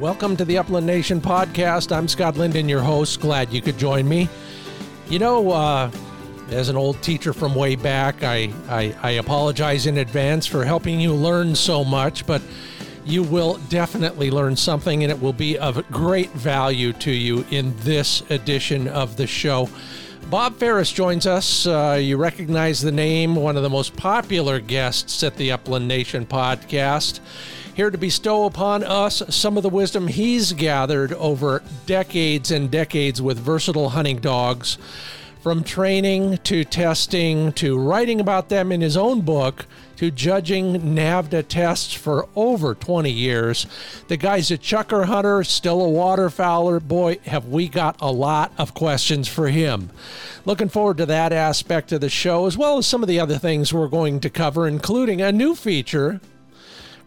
Welcome to the Upland Nation podcast. I'm Scott Linden, your host. Glad you could join me. You know, uh, as an old teacher from way back, I, I, I apologize in advance for helping you learn so much, but you will definitely learn something and it will be of great value to you in this edition of the show. Bob Ferris joins us. Uh, you recognize the name, one of the most popular guests at the Upland Nation podcast. Here to bestow upon us some of the wisdom he's gathered over decades and decades with versatile hunting dogs. From training to testing to writing about them in his own book to judging NAVHDA tests for over 20 years. The guy's a chukar hunter, still a waterfowler. Boy, have we got a lot of questions for him. Looking forward to that aspect of the show, as well as some of the other things we're going to cover, including a new feature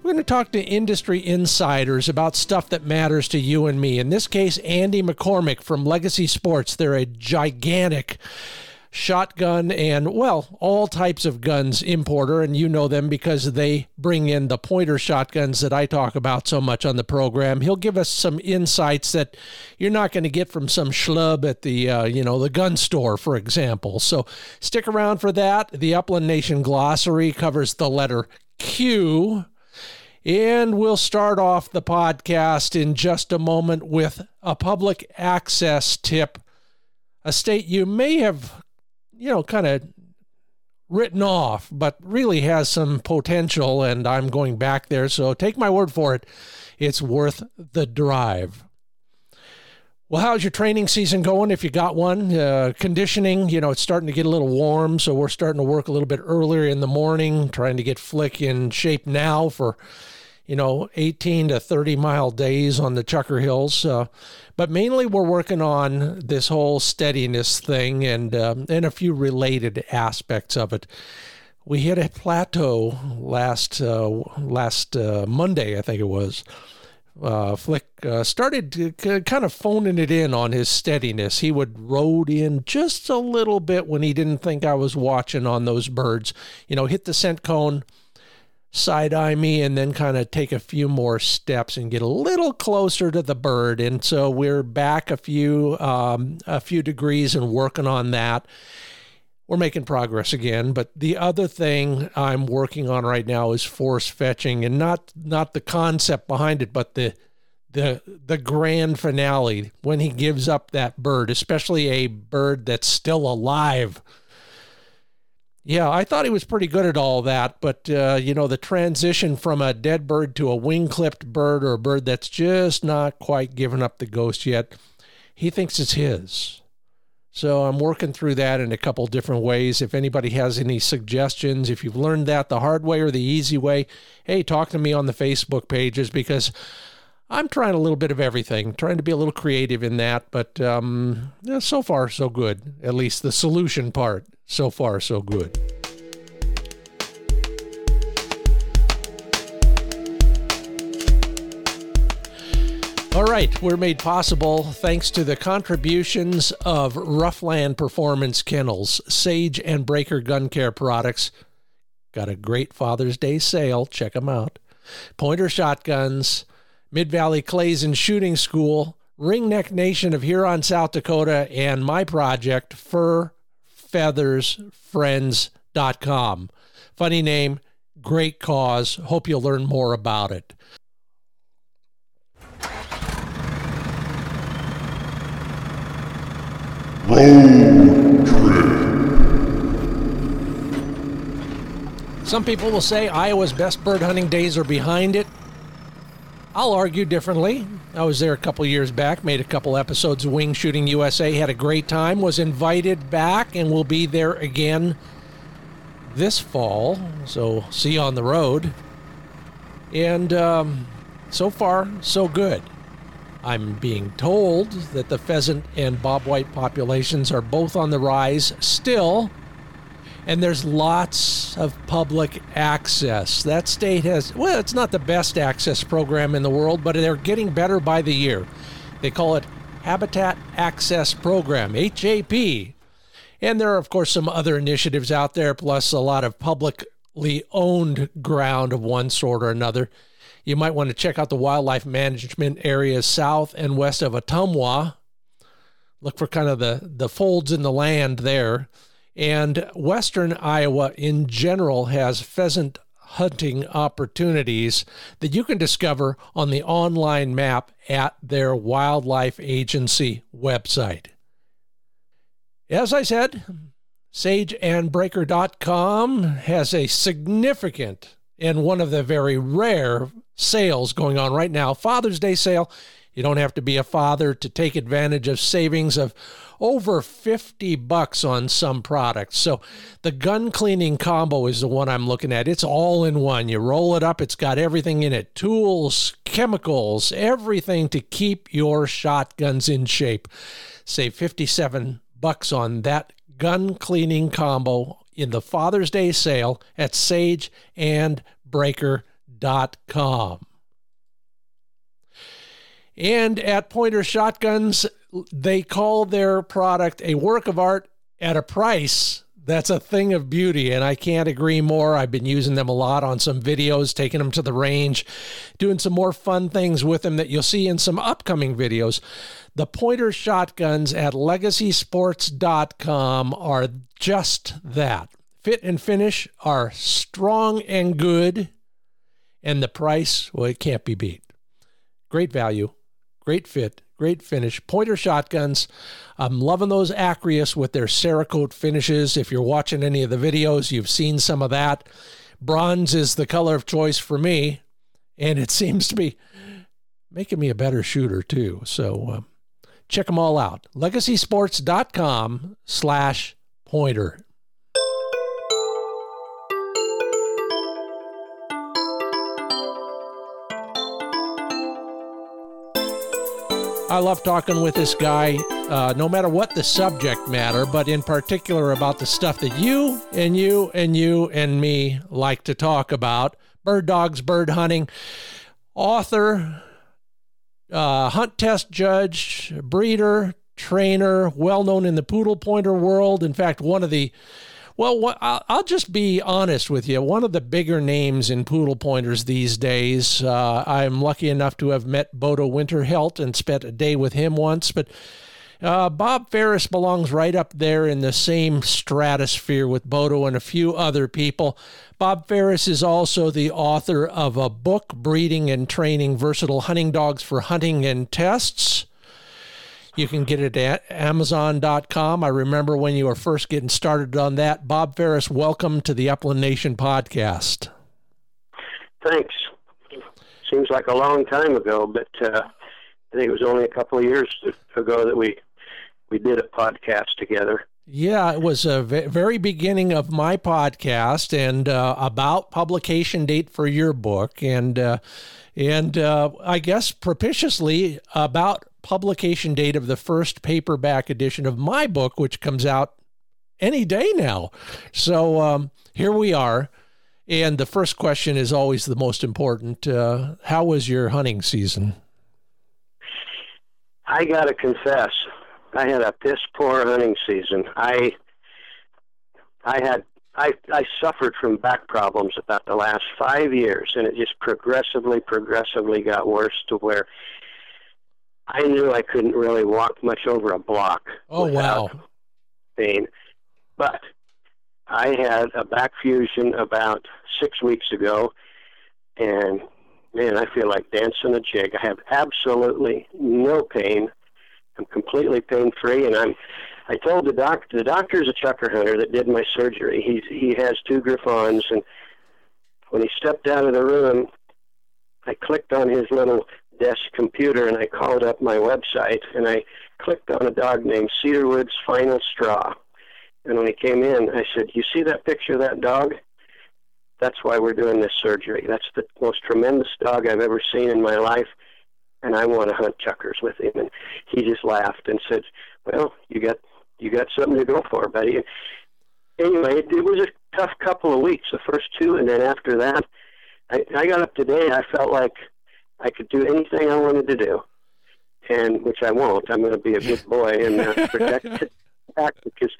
we're going to talk to industry insiders about stuff that matters to you and me. In this case, Andy McCormick from Legacy Sports. They're a gigantic shotgun and, well, all types of guns importer, and you know them because they bring in the pointer shotguns that I talk about so much on the program. He'll give us some insights that you're not going to get from some schlub at the, uh, you know, the gun store, for example. So stick around for that. The Upland Nation glossary covers the letter Q and we'll start off the podcast in just a moment with a public access tip, a state you may have, you know, kind of written off, but really has some potential. And I'm going back there. So take my word for it, it's worth the drive. Well, how's your training season going if you got one? Uh, conditioning, you know, it's starting to get a little warm, so we're starting to work a little bit earlier in the morning, trying to get Flick in shape now for you know, 18 to 30 mile days on the Chukar Hills. Uh, but mainly we're working on this whole steadiness thing and, um, and a few related aspects of it. We hit a plateau last uh, last uh, Monday, I think it was. Uh, Flick uh, started kind of phoning it in on his steadiness. He would rode in just a little bit when he didn't think I was watching on those birds. You know, hit the scent cone, side eye me and then kind of take a few more steps and get a little closer to the bird. And so we're back a few um, a few degrees and working on that. We're making progress again, but the other thing I'm working on right now is force fetching, and not not the concept behind it, but the the the grand finale when he gives up that bird, especially a bird that's still alive yeah, I thought he was pretty good at all that, but uh, you know, the transition from a dead bird to a wing clipped bird or a bird that's just not quite given up the ghost yet, he thinks it's his. So I'm working through that in a couple different ways. If anybody has any suggestions, if you've learned that the hard way or the easy way, hey, talk to me on the Facebook pages because I'm trying a little bit of everything, trying to be a little creative in that. But um, yeah, so far, so good. At least the solution part. So far, so good. All right, we're made possible thanks to the contributions of Ruffland Performance Kennels, Sage and Braker Gun Care products. Got a great Father's Day sale. Check them out. Pointer Shotguns, Mid Valley Clays and Shooting School, Ringneck Nation of Huron, South Dakota, and my project, Fur feathersfriends.com. Funny name, great cause. Hope you'll learn more about it. Road trip. Some people will say Iowa's best bird hunting days are behind it. I'll argue differently. I was there a couple years back, made a couple episodes of Wing Shooting USA, had a great time, was invited back, and will be there again this fall. So, see you on the road. And um, so far, so good. I'm being told that the pheasant and bobwhite populations are both on the rise still and there's lots of public access. That state has, well, it's not the best access program in the world, but they're getting better by the year. They call it Habitat Access Program, HAP. And there are, of course, some other initiatives out there, plus a lot of publicly owned ground of one sort or another. You might want to check out the wildlife management areas south and west of Ottumwa. Look for kind of the, the folds in the land there. And western Iowa in general has pheasant hunting opportunities that you can discover on the online map at their wildlife agency website. As I said, sageandbraker.com has a significant and one of the very rare sales going on right now Father's Day sale. You don't have to be a father to take advantage of savings of over 50 bucks on some products. So the gun cleaning combo is the one I'm looking at. It's all in one. You roll it up, it's got everything in it tools, chemicals, everything to keep your shotguns in shape. Save 57 bucks on that gun cleaning combo in the Father's Day sale at sageandbraker.com. And at Pointer Shotguns, they call their product a work of art at a price that's a thing of beauty, and I can't agree more. I've been using them a lot on some videos, taking them to the range, doing some more fun things with them that you'll see in some upcoming videos. The pointer shotguns at legacysports.com are just that. Fit and finish are strong and good, and the price, well, it can't be beat. Great value, great fit, great finish. Pointer shotguns. I'm loving those Acrius with their Cerakote finishes. If you're watching any of the videos, you've seen some of that. Bronze is the color of choice for me, and it seems to be making me a better shooter too. So um, check them all out. LegacySports.com slash pointer. I love talking with this guy, uh, no matter what the subject matter, but in particular about the stuff that you and you and you and me like to talk about bird dogs, bird hunting. Author, uh, hunt test judge, breeder, trainer, well known in the poodle pointer world. In fact, one of the well, I'll just be honest with you. One of the bigger names in poodle pointers these days, uh, I'm lucky enough to have met Bodo Winterhelt and spent a day with him once, but uh, Bob Ferris belongs right up there in the same stratosphere with Bodo and a few other people. Bob Ferris is also the author of a book, Breeding and Training Versatile Hunting Dogs for Hunting and Tests. You can get it at Amazon.com. I remember when you were first getting started on that. Bob Ferris, welcome to the Upland Nation podcast. Thanks. Seems like a long time ago, but uh, I think it was only a couple of years ago that we we did a podcast together. Yeah, it was a very beginning of my podcast and uh, about publication date for your book, and uh, and uh, I guess propitiously about publication date of the first paperback edition of my book, which comes out any day now. So um, here we are. And the first question is always the most important. Uh, how was your hunting season? I got to confess, I had a piss poor hunting season. I I had I I suffered from back problems about the last five years, and it just progressively, progressively got worse to where I knew I couldn't really walk much over a block. Oh wow! Pain, but I had a back fusion about six weeks ago, and man, I feel like dancing a jig. I have absolutely no pain. I'm completely pain free, and I'm. I told the doc The doctor's a chukar hunter that did my surgery. He's he has two Griffons, and when he stepped out of the room, I clicked on his little desk computer and I called up my website and I clicked on a dog named Cedarwood's Final Straw. And when he came in, I said, You see that picture of that dog? That's why we're doing this surgery. That's the most tremendous dog I've ever seen in my life. And I want to hunt chukars with him. And he just laughed and said, Well, you got you got something to go for, buddy. And anyway, it, it was a tough couple of weeks, the first two, and then after that, I, I got up today. I felt like I could do anything I wanted to do, and which I won't. I'm going to be a good boy and uh, protect it back because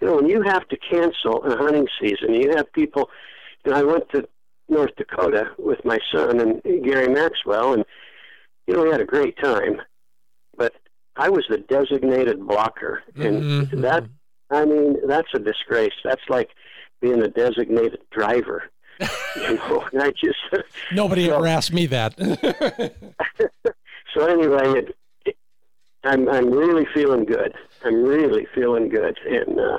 you know when you have to cancel a hunting season, you have people. You know, I went to North Dakota with my son and Gary Maxwell, and you know we had a great time. But I was the designated blocker, and mm-hmm. that I mean that's a disgrace. That's like being a designated driver. You know, and I just nobody so, ever asked me that. so anyway, it, it, I'm I'm really feeling good. I'm really feeling good, and uh,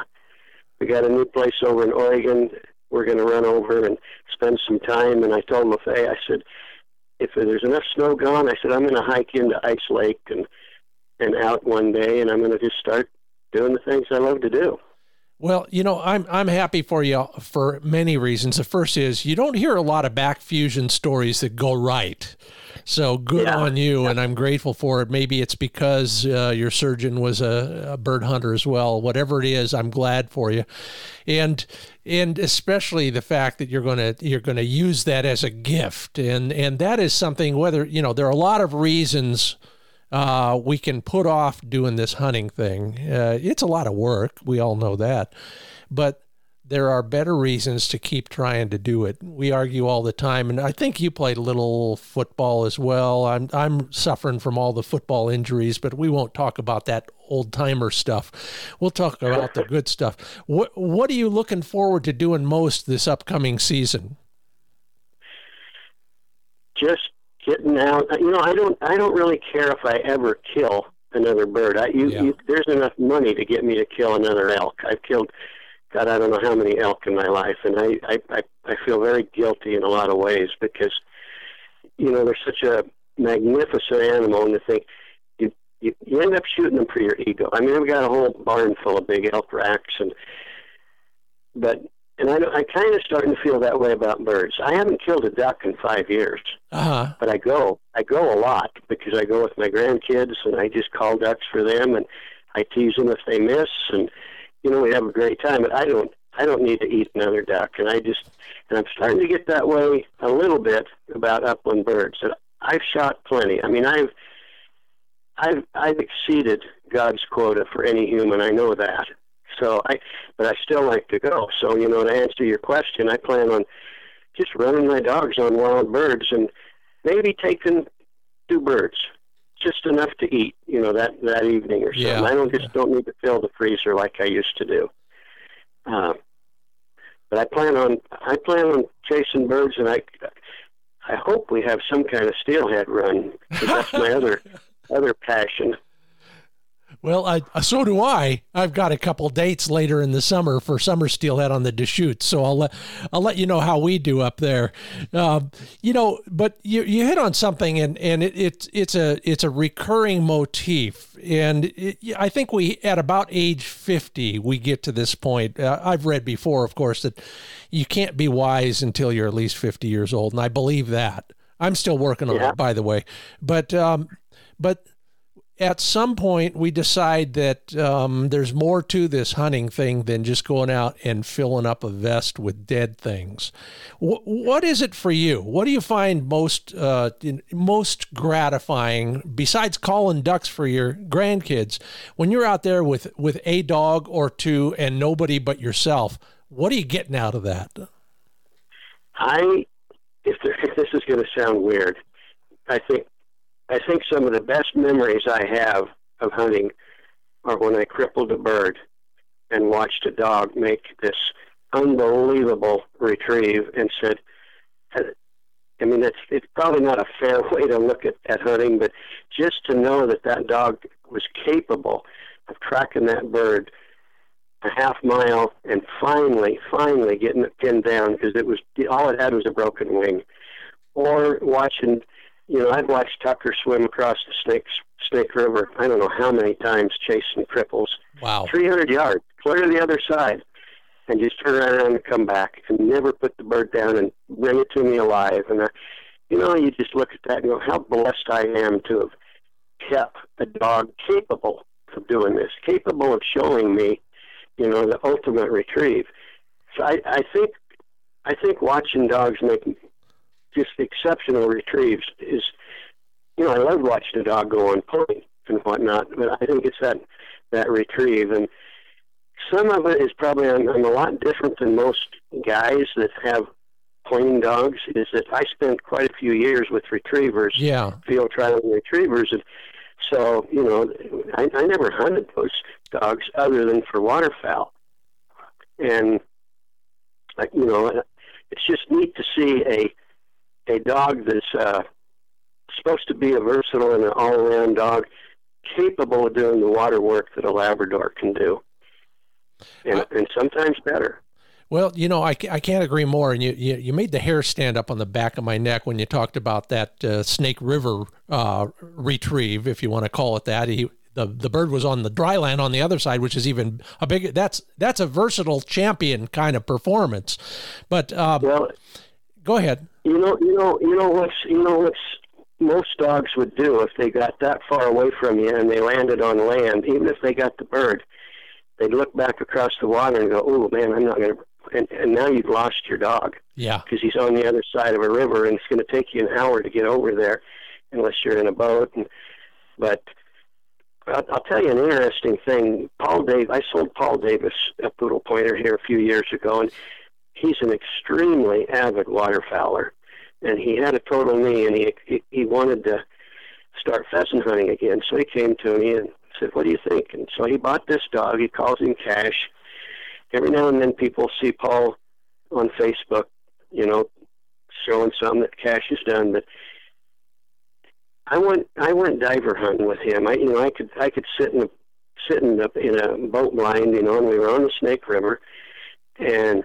we got a new place over in Oregon. We're going to run over and spend some time. And I told Lefay, I said, if there's enough snow gone, I said I'm going to hike into Ice Lake and and out one day, and I'm going to just start doing the things I love to do. Well, you know, I'm I'm happy for you for many reasons. The first is you don't hear a lot of back fusion stories that go right. So good yeah. on you, and I'm grateful for it. Maybe it's because uh, your surgeon was a, a, bird hunter as well. Whatever it is, I'm glad for you, and and especially the fact that you're gonna you're gonna use that as a gift, and and that is something. Whether you know, there are a lot of reasons. Uh, we can put off doing this hunting thing. Uh, it's a lot of work. We all know that. But there are better reasons to keep trying to do it. We argue all the time, and I think you played a little football as well. I'm I'm suffering from all the football injuries, but we won't talk about that old timer stuff. We'll talk about the good stuff. What what are you looking forward to doing most this upcoming season? Just getting out. Uh, you know, I don't I don't really care if I ever kill another bird. I you, yeah. you there's enough money to get me to kill another elk. I've killed God, I don't know how many elk in my life, and I, I, I, I feel very guilty in a lot of ways because, you know, they're such a magnificent animal, and to think you, you, you end up shooting them for your ego. I mean, we got a whole barn full of big elk racks, and but and I, I kind of starting to feel that way about birds. I haven't killed a duck in five years, uh-huh. but I go, I go a lot because I go with my grandkids, and I just call ducks for them, and I tease them if they miss, and you know, we have a great time. But I don't, I don't need to eat another duck, and I just, and I'm starting to get that way a little bit about upland birds. And I've shot plenty. I mean, I've, I've, I've exceeded God's quota for any human. I know that. So I, but I still like to go. So you know, to answer your question, I plan on just running my dogs on wild birds and maybe taking two birds just enough to eat, you know, that that evening or something. Yeah. I don't just yeah. don't need to fill the freezer like I used to do. Uh, but I plan on I plan on chasing birds, and I I hope we have some kind of steelhead run. That's my other other passion. Well, I, so do I. I've got a couple dates later in the summer for summer steelhead on the Deschutes, so I'll let I'll let you know how we do up there. Uh, you know, but you you hit on something, and and it, it's it's a it's a recurring motif, and it, I think we at about age fifty we get to this point. Uh, I've read before, of course, that you can't be wise until you're at least fifty years old, and I believe that. I'm still working on yeah. it, by the way, but um, but at some point we decide that um, there's more to this hunting thing than just going out and filling up a vest with dead things. W- what is it for you? What do you find most uh, most gratifying besides calling ducks for your grandkids when you're out there with with a dog or two and nobody but yourself? What are you getting out of that? I, if, there, if this is going to sound weird, I think I think some of the best memories I have of hunting are when I crippled a bird and watched a dog make this unbelievable retrieve and said, I mean, it's it's probably not a fair way to look at, at hunting, but just to know that that dog was capable of tracking that bird a half mile and finally, finally getting it pinned down because it was all it had was a broken wing, or watching you know, I've watched Tucker swim across the Snake Snake River. I don't know how many times chasing cripples. Wow. 300 yards, clear to the other side, and just turn around and come back, and never put the bird down and bring it to me alive. And I, you know, you just look at that and go, how blessed I am to have kept a dog capable of doing this, capable of showing me, you know, the ultimate retrieve. So I, I think, I think watching dogs make just exceptional retrieves is, you know, I love watching a dog go on point and whatnot, but I think it's that that retrieve and some of it is probably I'm, I'm a lot different than most guys that have pointing dogs is that I spent quite a few years with retrievers, Yeah. field trialing retrievers, and so you know, I, I never hunted those dogs other than for waterfowl, and like you know, it's just neat to see a a dog that's uh, supposed to be a versatile and an all-around dog, capable of doing the water work that a Labrador can do, and, and sometimes better. Well, you know, I, I can't agree more. And you, you, you made the hair stand up on the back of my neck when you talked about that uh, Snake River uh, retrieve, if you want to call it that. He, the, the bird was on the dry land on the other side, which is even a big. That's that's a versatile champion kind of performance. But uh, Well, go ahead. You know, you know, you know what's you know what's most dogs would do if they got that far away from you and they landed on land, even if they got the bird, they'd look back across the water and go, "Oh man, I'm not going to." And, and now you've lost your dog Yeah. because he's on the other side of a river, and it's going to take you an hour to get over there, unless you're in a boat. And, but I'll, I'll tell you an interesting thing. Paul Dave, I sold Paul Davis a poodle pointer here a few years ago, and he's an extremely avid waterfowler. And he had a total knee, and he he, wanted to start pheasant hunting again. So he came to me and said, "What do you think?" And so he bought this dog. He calls him Cash. Every now and then, people see Paul on Facebook, you know, showing something that Cash has done, but I went I went diver hunting with him. I you know I could I could sit in a sit in in a boat blind, you know, and we were on the Snake River, and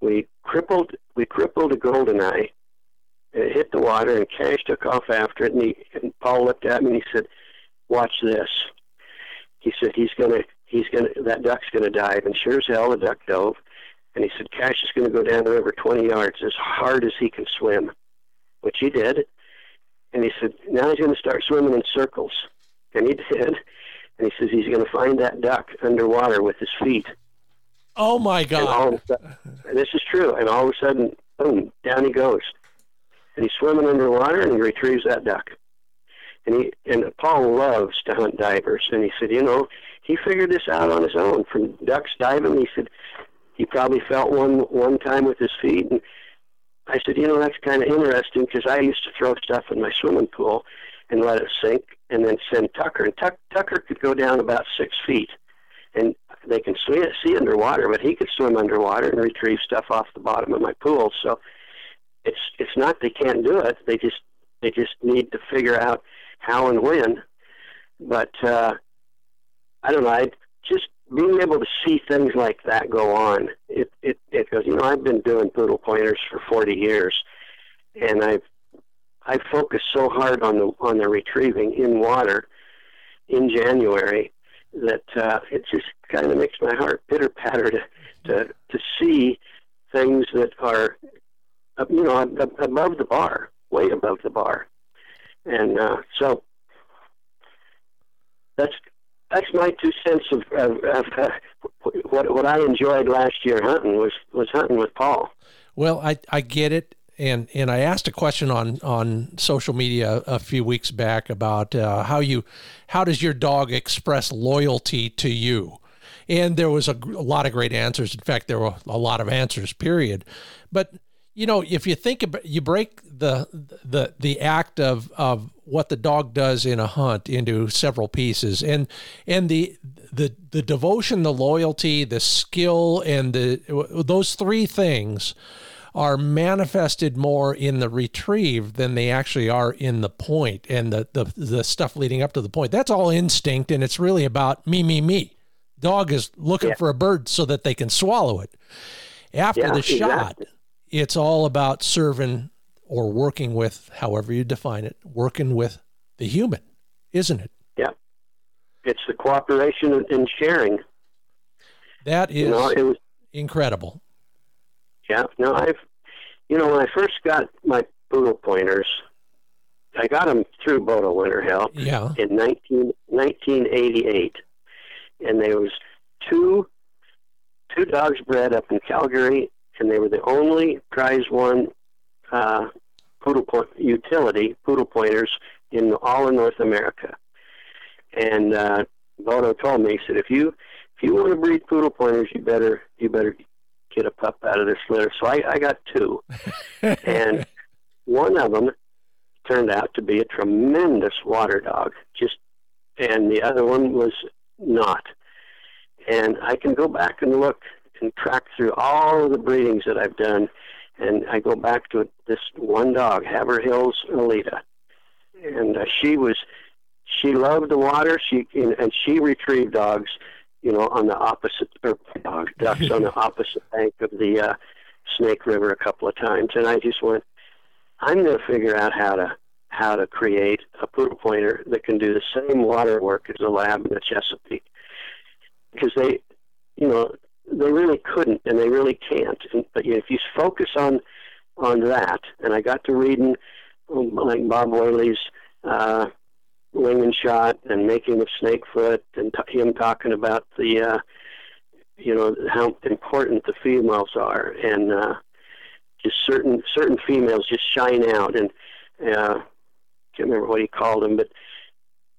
we crippled we crippled a goldeneye. It hit the water, and Cash took off after it. And, he, and Paul looked at me and he said, "Watch this." He said, "He's gonna he's gonna that duck's gonna dive." And sure as hell, the duck dove. And he said, "Cash is gonna go down the river 20 yards as hard as he can swim," which he did. And he said, now he's going to start swimming in circles. And he did. And he says he's going to find that duck underwater with his feet. Oh my And all God. of a sudden, and this is true. And all of a sudden, boom, down he goes. And he's swimming underwater and he retrieves that duck. And he and Paul loves to hunt divers. And he said, you know, he figured this out on his own from ducks diving. He said he probably felt one one time with his feet and I said, you know, that's kind of interesting because I used to throw stuff in my swimming pool and let it sink and then send Tucker. And Tuck, Tucker could go down about six feet and they can see, see underwater, but he could swim underwater and retrieve stuff off the bottom of my pool. So it's it's not they can't do it. They just they just need to figure out how and when. But uh, I don't know. I just being able to see things like that go on. It it it goes. You know, I've been doing poodle pointers for 40 years, and I've I focus so hard on the on the retrieving in water in January that uh, it just kind of makes my heart pitter patter to, to to see things that are you know above the bar, way above the bar, and uh, so that's that's my two cents of, of, of uh, what what I enjoyed last year hunting was was hunting with Paul. Well, I, I get it. And, and I asked a question on, on social media a few weeks back about uh, how you how does your dog express loyalty to you, and there was a, a lot of great answers. In fact, there were a lot of answers. Period. But you know, if you think about you break the the the act of of what the dog does in a hunt into several pieces, and and the the the devotion, the loyalty, the skill, and the those three things are manifested more in the retrieve than they actually are in the point and the, the the stuff leading up to the point. That's all instinct and it's really about me, me, me. Dog is looking Yeah. for a bird so that they can swallow it. After Yeah, the shot, exactly. It's all about serving or working with, however you define it, working with the human, isn't it? Yeah, it's the cooperation and- sharing. That is You know, it was incredible. Yeah. No, I've, you know, when I first got my poodle pointers, I got them through Bodo Winterhelt Yeah. in 19, 1988, and there was two two dogs bred up in Calgary, and they were the only prize one uh, poodle point, utility poodle pointers in all of North America. And uh, Bodo told me, he said, if you if you want to breed poodle pointers, you better you better get a pup out of this litter. So I, I got two, and one of them turned out to be a tremendous water dog. Just and the other one was not. And I can go back and look and track through all of the breedings that I've done, and I go back to this one dog, Haverhill's Alita, and uh, she was she loved the water. She and she retrieved dogs, you know, on the opposite or dog ducks on the opposite bank of the uh, Snake River a couple of times, and I just went, I'm going to figure out how to how to create a poodle pointer that can do the same water work as the lab in the Chesapeake, because they, you know, they really couldn't and they really can't. And, but if you focus on on that, and I got to reading um, like Bob Wehle's uh, Wing and Shot and Making of Snakefoot, and t- him talking about the, uh, you know, how important the females are, and uh, just certain certain females just shine out, and uh, can't remember what he called them, but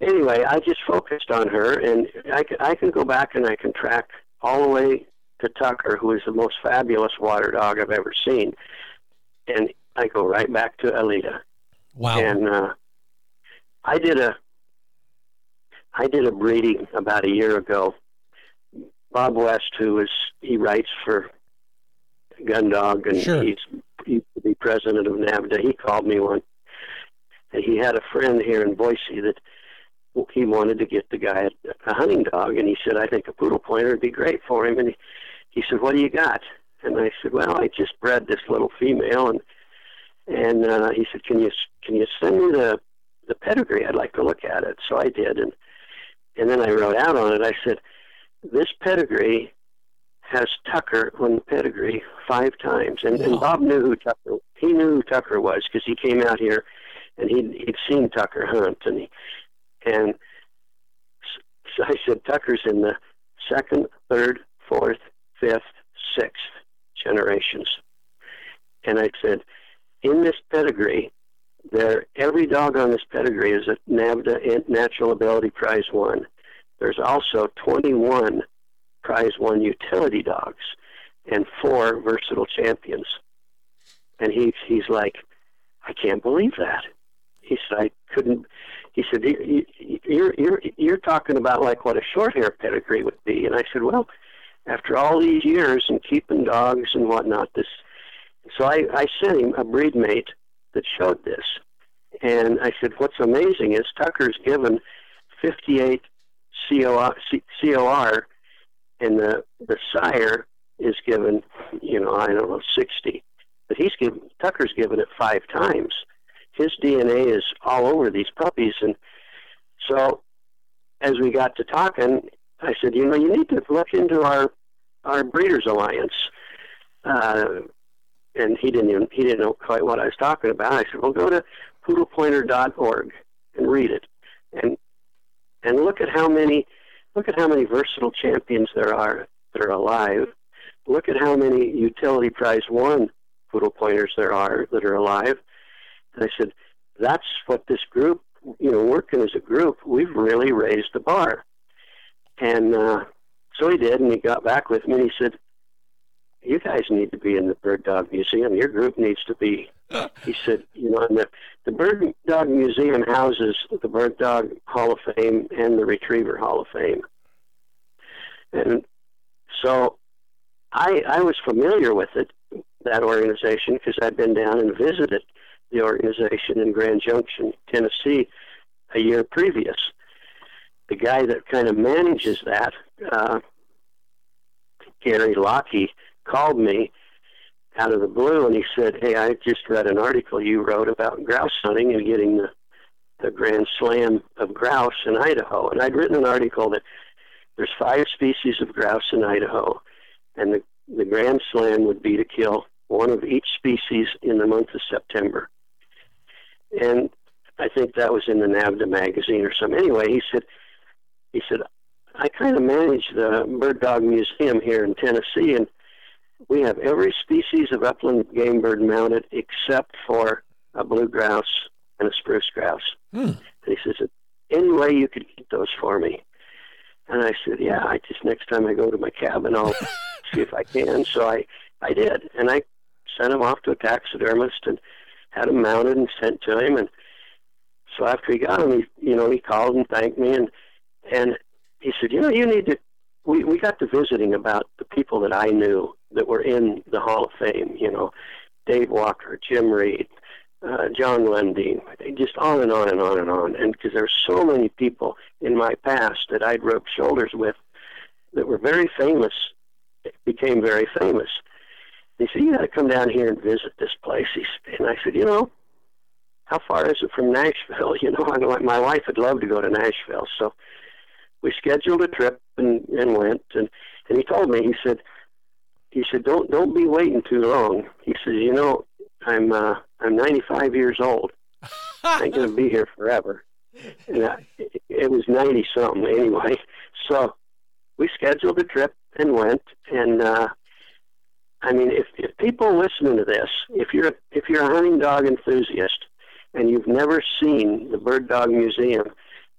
anyway, I just focused on her, and I I can go back and I can track all the way to Tucker, who is the most fabulous water dog I've ever seen, and I go right back to Alita. Wow! And uh, I did a I did a breeding about a year ago. Bob West, who is he writes for Gundog, and sure. he's he used to be president of NAVHDA. He called me one, and he had a friend here in Boise that he wanted to get the guy a hunting dog, and he said, "I think a poodle pointer would be great for him." And he, he said, "What do you got?" And I said, "Well, I just bred this little female," and and uh, he said, "Can you can you send me the the pedigree? I'd like to look at it." So I did, and and then I wrote out on it. I said, "This pedigree has Tucker on the pedigree five times," and, and Bob knew who Tucker. He knew who Tucker was because he came out here, and he'd he'd seen Tucker hunt, and he and so I said, Tucker's in the second, third, fourth, fifth, sixth generations. And I said, in this pedigree, there every dog on this pedigree is a NAVHDA Natural Ability Prize One. There's also 21 Prize One utility dogs and four versatile champions. And he's he's like, I can't believe that. He said, I couldn't. He said, you're you're you're talking about like what a short hair pedigree would be. And I said, well, after all these years and keeping dogs and whatnot, this. So I I sent him a breed mate that showed this. And I said, what's amazing is Tucker's given 58 COR, COR and the, the sire is given, you know, I don't know, 60. But he's given, Tucker's given it five times. His DNA is all over these puppies. And so as we got to talking, I said, you know, you need to look into our, our Breeders Alliance. Uh, and he didn't even, he didn't know quite what I was talking about. I said, well, go to poodlepointer.org and read it, and and look at how many look at how many versatile champions there are that are alive. Look at how many utility prize one poodle pointers there are that are alive. And I said, that's what this group, you know, working as a group, we've really raised the bar. And uh, so he did, and he got back with me and he said, you guys need to be in the Bird Dog Museum. Your group needs to be. He said, you know, and the, the Bird Dog Museum houses the Bird Dog Hall of Fame and the Retriever Hall of Fame. And so I, I was familiar with it, that organization, because I'd been down and visited the organization in Grand Junction, Tennessee, a year previous. The guy that kind of manages that, uh, Gary Lockie, called me out of the blue and he said, "Hey, I just read an article you wrote about grouse hunting and getting the the Grand Slam of grouse in Idaho." And I'd written an article that there's five species of grouse in Idaho, and the the Grand Slam would be to kill one of each species in the month of September. And I think that was in the NAVHDA magazine or something. Anyway, he said, he said, I kind of manage the Bird Dog Museum here in Tennessee, and we have every species of upland game bird mounted except for a blue grouse and a spruce grouse. Hmm. And he says, any way you could get those for me? And I said, yeah, I just next time I go to my cabin, I'll see if I can. So I I did, and I sent him off to a taxidermist and had him mounted and sent to him. And so after he got him, he you know he called and thanked me, and and he said, you know, you need to. We we got to visiting about the people that I knew that were in the Hall of Fame. You know, Dave Walker, Jim Reed, uh, John Lundeen, just on and on and on and on. And because there there's so many people in my past that I'd rubbed shoulders with that were very famous, became very famous. He said, "You got to come down here and visit this place." Said, and I said, "You know, how far is it from Nashville? You know, I, my wife would love to go to Nashville, so we scheduled a trip and and went. And and he told me, he said, he said, don't don't be waiting too long. He says, you know, I'm uh, I'm 95 years old. I'm going to be here forever. And I, it was 90 something anyway. So we scheduled a trip and went. And uh, I mean, if if people listening to this, if you're if you're a hunting dog enthusiast and you've never seen the Bird Dog Museum,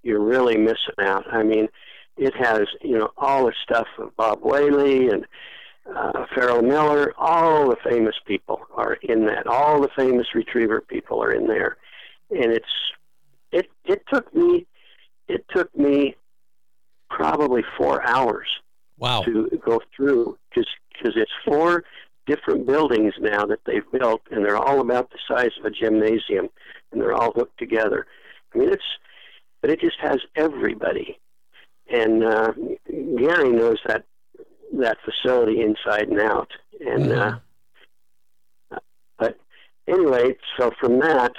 you're really missing out. I mean, it has you know all the stuff of Bob Wehle and uh, Farrell Miller, all the famous people are in that. All the famous retriever people are in there, and it's it it took me it took me probably four hours wow. to go through because because it's four different buildings now that they've built, and they're all about the size of a gymnasium, and they're all hooked together. I mean, it's but it just has everybody, and uh, Gary knows that that facility inside and out. And mm-hmm. uh, but anyway, so from that,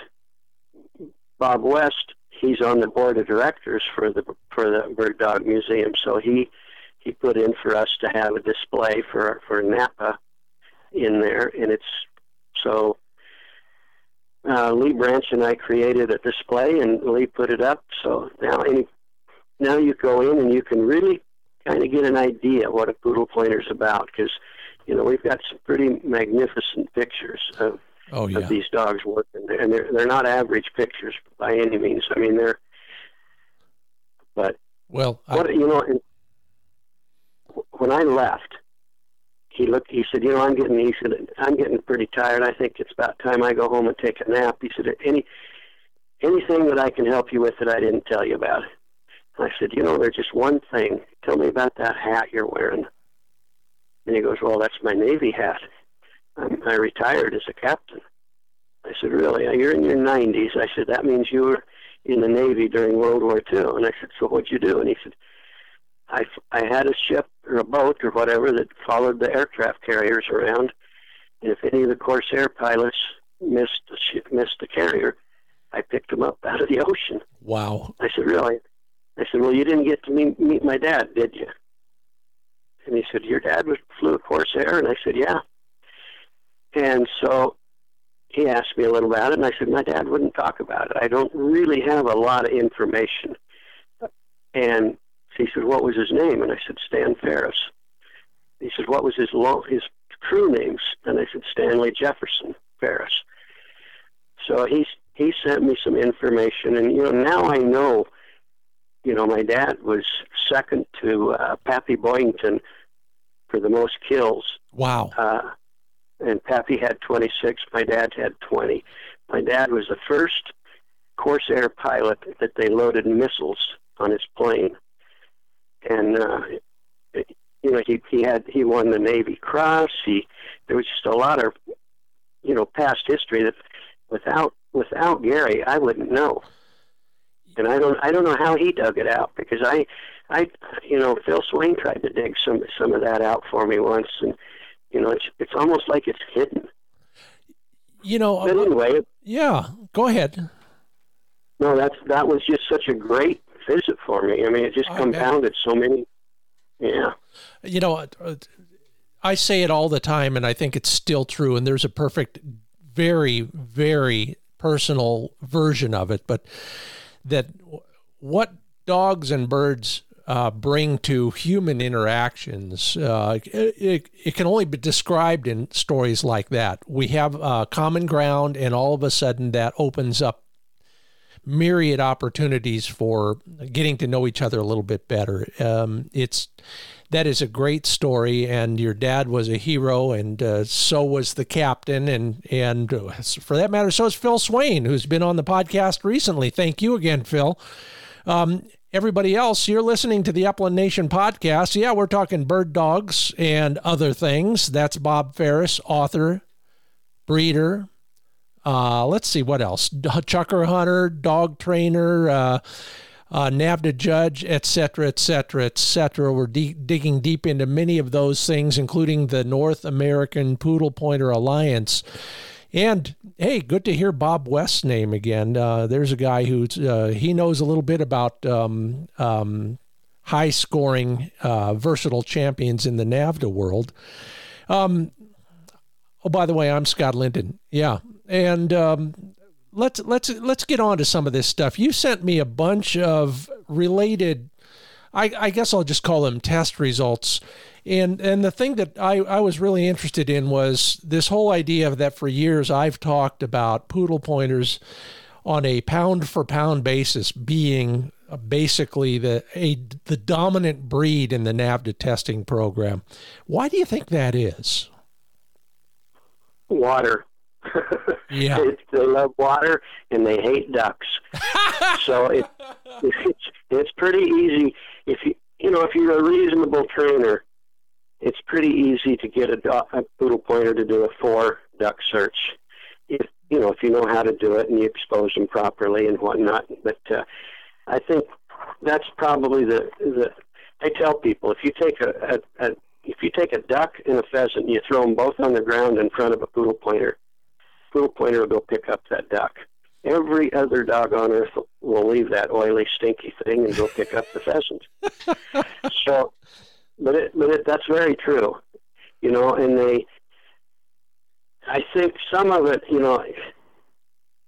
Bob West, he's on the board of directors for the for the Bird Dog Museum. So he he put in for us to have a display for for Napa in there, and it's so. Uh, Lee Branch and I created a display, and Lee put it up. So now, any, now you go in and you can really kind of get an idea what a poodle pointer is about because you know we've got some pretty magnificent pictures of oh, yeah. of these dogs working and they're they're not average pictures by any means i mean they're but well what I, you know when i left he looked he said you know i'm getting he said i'm getting pretty tired i think it's about time i go home and take a nap he said any anything that i can help you with that i didn't tell you about I said, you know, there's just one thing. Tell me about that hat you're wearing. And he goes, well, that's my Navy hat. I'm, I retired as a captain. I said, really? You're in your 90s. I said, that means you were in the Navy during World War II. And I said, so what'd you do? And he said, I, I had a ship or a boat or whatever that followed the aircraft carriers around. And if any of the Corsair pilots missed the ship, missed the carrier, I picked them up out of the ocean. Wow. I said, really? I said, well, you didn't get to meet, meet my dad, did you? And he said, your dad was flew a Corsair? And I said, yeah. And so he asked me a little about it, and I said, my dad wouldn't talk about it. I don't really have a lot of information. And he said, what was his name? And I said, Stan Ferris. He said, what was his long, his crew names? And I said, Stanley Jefferson Ferris. So he he sent me some information, and you know now I know you know, my dad was second to uh, Pappy Boyington for the most kills. Wow. Uh, and Pappy had 26. My dad had 20. My dad was the first Corsair pilot that they loaded missiles on his plane, and uh, you know he he had he won the Navy Cross. He there was just a lot of you know past history that without without Gary I wouldn't know and I don't I don't know how he dug it out because I I you know Phil Swain tried to dig some some of that out for me once, and you know it's it's almost like it's hidden. You know, but anyway, yeah. Go ahead. No, that's that was just such a great visit for me. I mean, it just I compounded bet. so many. Yeah. You know, I say it all the time, and I think it's still true. And there's a perfect, very, very personal version of it, but that what dogs and birds uh, bring to human interactions, uh, it, it, can only be described in stories like that. We have uh, common ground, and all of a sudden that opens up myriad opportunities for getting to know each other a little bit better. Um, it's that is a great story, and your dad was a hero, and uh, so was the captain, and and uh, for that matter, so is Phil Swain, who's been on the podcast recently. Thank you again, Phil. Um, everybody else, you're listening to the Upland Nation podcast. Yeah, we're talking bird dogs and other things. That's Bob Ferris, author, breeder. Uh, let's see what else. chukar hunter, dog trainer, uh, uh, NAVHDA judge, etc., etc., etc. We're de- digging deep into many of those things, including the North American Poodle Pointer Alliance. And hey, good to hear Bob West's name again. Uh, there's a guy who uh, he knows a little bit about um, um, high scoring, uh, versatile champions in the NAVHDA world. Um, oh, by the way, I'm Scott Linden. Yeah, and um, let's let's let's get on to some of this stuff. You sent me a bunch of related. I, I guess I'll just call them test results and and the thing that I, I was really interested in was this whole idea of that for years I've talked about poodle pointers on a pound for pound basis being basically the a the dominant breed in the NAVHDA testing program. Why do you think that is? Water. Yeah, they, they love water and they hate ducks. so it, it's it's pretty easy if you you know if you're a reasonable trainer it's pretty easy to get a, a poodle pointer to do a four duck search. If you know if you know how to do it and you expose them properly and whatnot. But uh, I think that's probably the the. I tell people if you take a, a, a if you take a duck and a pheasant and you throw them both on the ground in front of a poodle pointer, poodle pointer will go pick up that duck. Every other dog on earth will leave that oily, stinky thing and go pick up the pheasant. so but it, but it, that's very true, you know. And they, I think some of it, you know,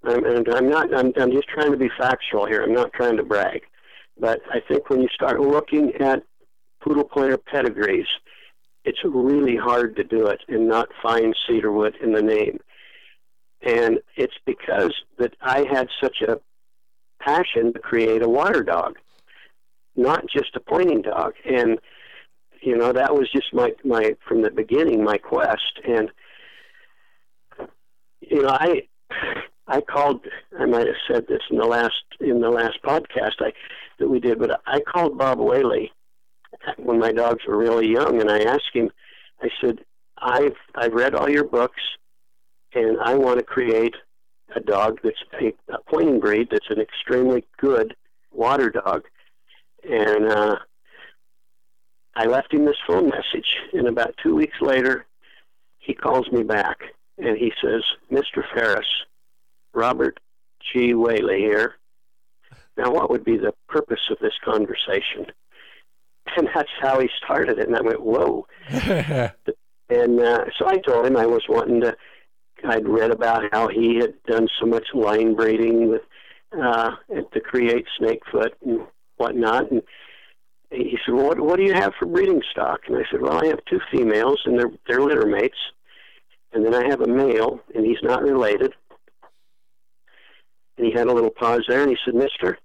I'm, and I'm not. I'm, I'm just trying to be factual here. I'm not trying to brag, but I think when you start looking at poodle pointer pedigrees, it's really hard to do it and not find cedarwood in the name. And it's because that I had such a passion to create a water dog, not just a pointing dog. And you know that was just my my from the beginning my quest and you know i i called i might have said this in the last in the last podcast i that we did but i called Bob Wehle when my dogs were really young and i asked him i said i've i've read all your books and i want to create a dog that's a, a pointing breed that's an extremely good water dog and uh I left him this phone message, and about two weeks later, he calls me back and he says, Mr. Ferris, Robert G. Wehle here. Now, what would be the purpose of this conversation? And that's how he started it. And I went, whoa. and uh, so I told him I was wanting to, I'd read about how he had done so much line breeding with, uh, to create Snakefoot and whatnot. And he said, well, what, what do you have for breeding stock? And I said, well, I have two females, and they're, they're litter mates. And then I have a male, and he's not related. And he had a little pause there, and he said, mister,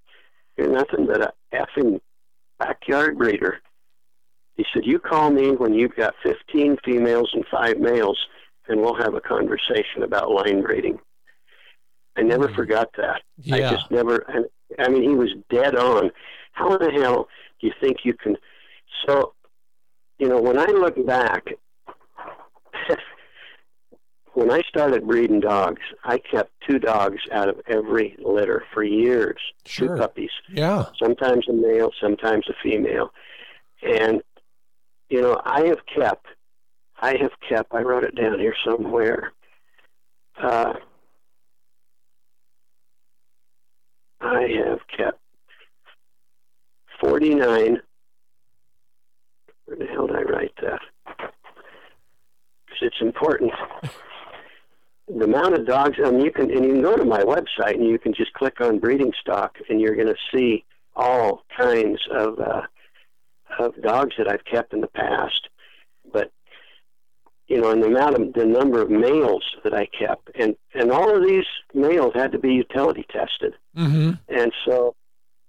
you're nothing but a effing backyard breeder. He said, you call me when you've got 15 females and five males, and we'll have a conversation about line breeding. I never mm. forgot that. Yeah. I just never, I mean, he was dead on. How in the hell do you think you can. So, you know, when I look back, when I started breeding dogs, I kept two dogs out of every litter for years. Sure. Two puppies. Yeah. Sometimes a male, sometimes a female. And, you know, I have kept, I have kept, I wrote it down here somewhere. Uh, I have kept 49. Where the hell did I write that? Because it's important. the amount of dogs, mean, you can, and you can go to my website and you can just click on breeding stock, and you're going to see all kinds of uh, of dogs that I've kept in the past. You know, and the amount of the number of males that I kept, and and all of these males had to be utility tested, Mm-hmm. and so,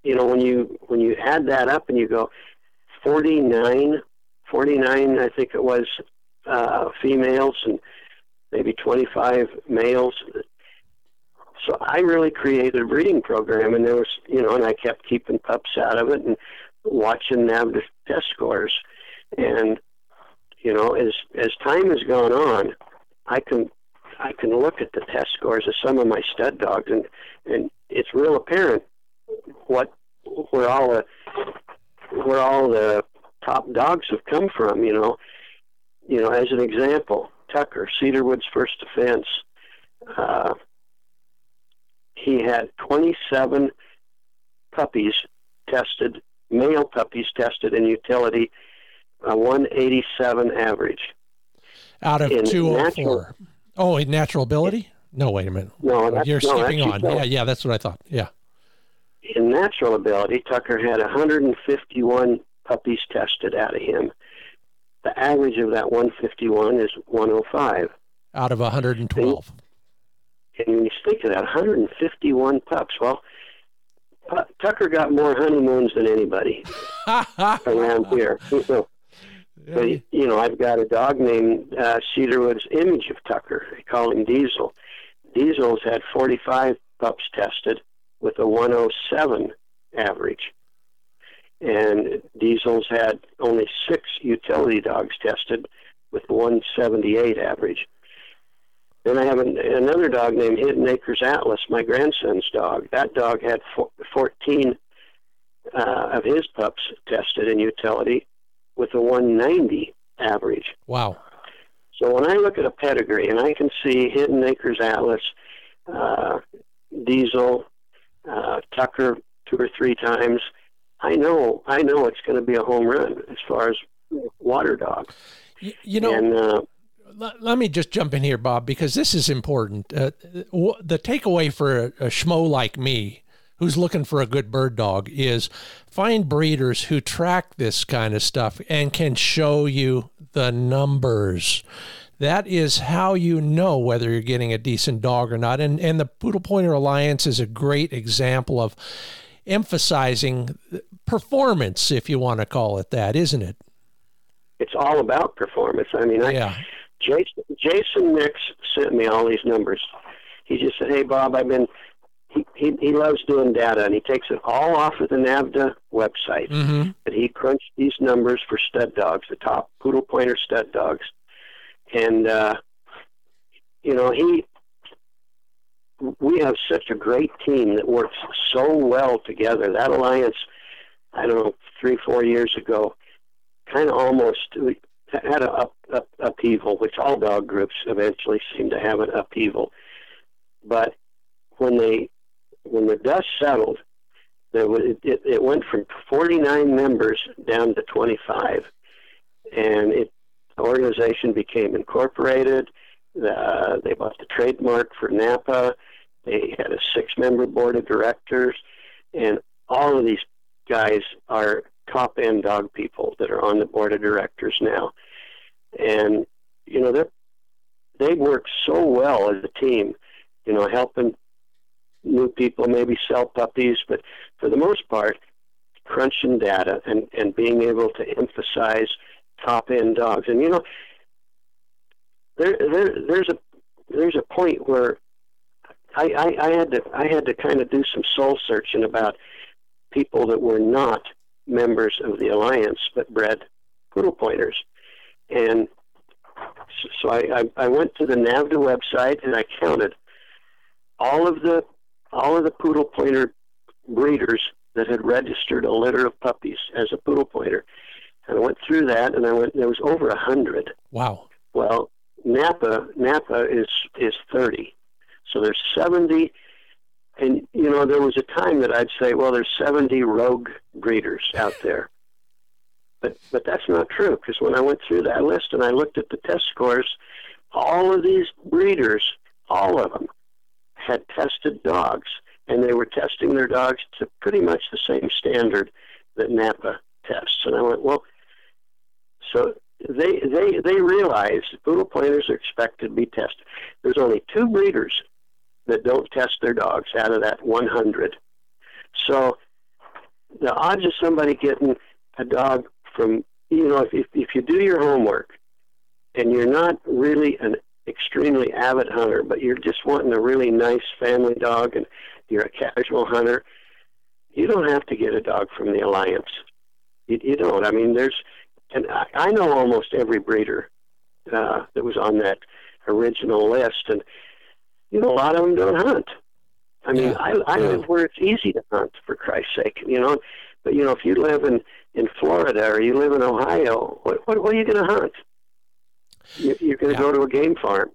you know, when you when you add that up and you go, 49, 49 I think it was, uh, females and maybe 25 males. So I really created a breeding program, and there was, you know, and I kept keeping pups out of it and watching them the test scores, and you know, as as time has gone on, I can I can look at the test scores of some of my stud dogs, and and it's real apparent what where all the where all the top dogs have come from. You know, you know, as an example, Tucker Cedarwood's first defense, Uh, he had 27 puppies tested, male puppies tested in utility, a 187 average. Out of In 204. Oh, in natural ability? No, wait a minute. No, oh, that's, You're no, skipping on. Yeah, yeah, that's what I thought. Yeah. In natural ability, Tucker had 151 puppies tested out of him. The average of that 151 is 105. Out of 112. And when you think of that, 151 pups. Well, Tucker got more honeymoons than anybody around here. So, but, you know, I've got a dog named uh, Cedarwood's Image of Tucker. They call him Diesel. Diesel's had 45 pups tested with a 107 average. And Diesel's had only six utility dogs tested with 178 average. Then I have an, another dog named Hidden Acres Atlas, my grandson's dog. That dog had four, 14 uh, of his pups tested in utility with a 190 average. Wow. So when I look at a pedigree and I can see Hidden Acres Atlas, uh, Diesel, uh, Tucker two or three times, I know I know it's going to be a home run as far as water dog. You, you know, and uh, let, let me just jump in here, Bob, because this is important. Uh, the takeaway for a, a schmo like me who's looking for a good bird dog is find breeders who track this kind of stuff and can show you the numbers. That is how you know whether you're getting a decent dog or not. And and the Poodle Pointer Alliance is a great example of emphasizing performance, if you want to call it that, isn't it? it's all about performance. I mean, I, Yeah. Jason, Jason Nix sent me all these numbers. He just said, "Hey Bob, I've been." He, he, he loves doing data, and he takes it all off of the NAVHDA website. Mm-hmm. But he crunched these numbers for stud dogs, the top poodle pointer stud dogs, and uh, you know he. We have such a great team that works so well together. That alliance, I don't know, three four years ago, kind of almost we had a up, up, upheaval, which all dog groups eventually seem to have an upheaval. But when they when the dust settled, there was, it, it went from 49 members down to 25, and it the organization became incorporated. Uh, they bought the trademark for NAPPA. They had a six-member board of directors, and all of these guys are top end dog people that are on the board of directors now. And, you know, they they work so well as a team, you know, helping new people maybe sell puppies, but for the most part, crunching data and, and being able to emphasize top end dogs. And you know, there, there there's a there's a point where I, I, I had to I had to kind of do some soul searching about people that were not members of the alliance but bred poodle pointers, and so, I, I I went to the NAVHDA website and I counted all of the all of the poodle pointer breeders that had registered a litter of puppies as a poodle pointer. And I went through that, and I went. There was over a hundred. Wow. Well, NAPPA NAPPA is is thirty, so there's seventy. And you know, there was a time that I'd say, well, there's seventy rogue breeders out there. But but that's not true because when I went through that list and I looked at the test scores, all of these breeders, all of them, had tested dogs, and they were testing their dogs to pretty much the same standard that NAPPA tests. And I went, well, so they they they realize poodle pointers are expected to be tested. There's only two breeders that don't test their dogs out of that 100. So the odds of somebody getting a dog from you know if if you do your homework and you're not really an extremely avid hunter, but you're just wanting a really nice family dog and you're a casual hunter, you don't have to get a dog from the alliance. You, you don't. I mean, there's, and I, I know almost every breeder uh, that was on that original list, and you know, a lot of them don't hunt. I mean, yeah, I, I yeah. live where it's easy to hunt, for Christ's sake, you know. But you know, if you live in in Florida or you live in Ohio, what what, what are you going to hunt? You, you're going to yeah. go to a game farm.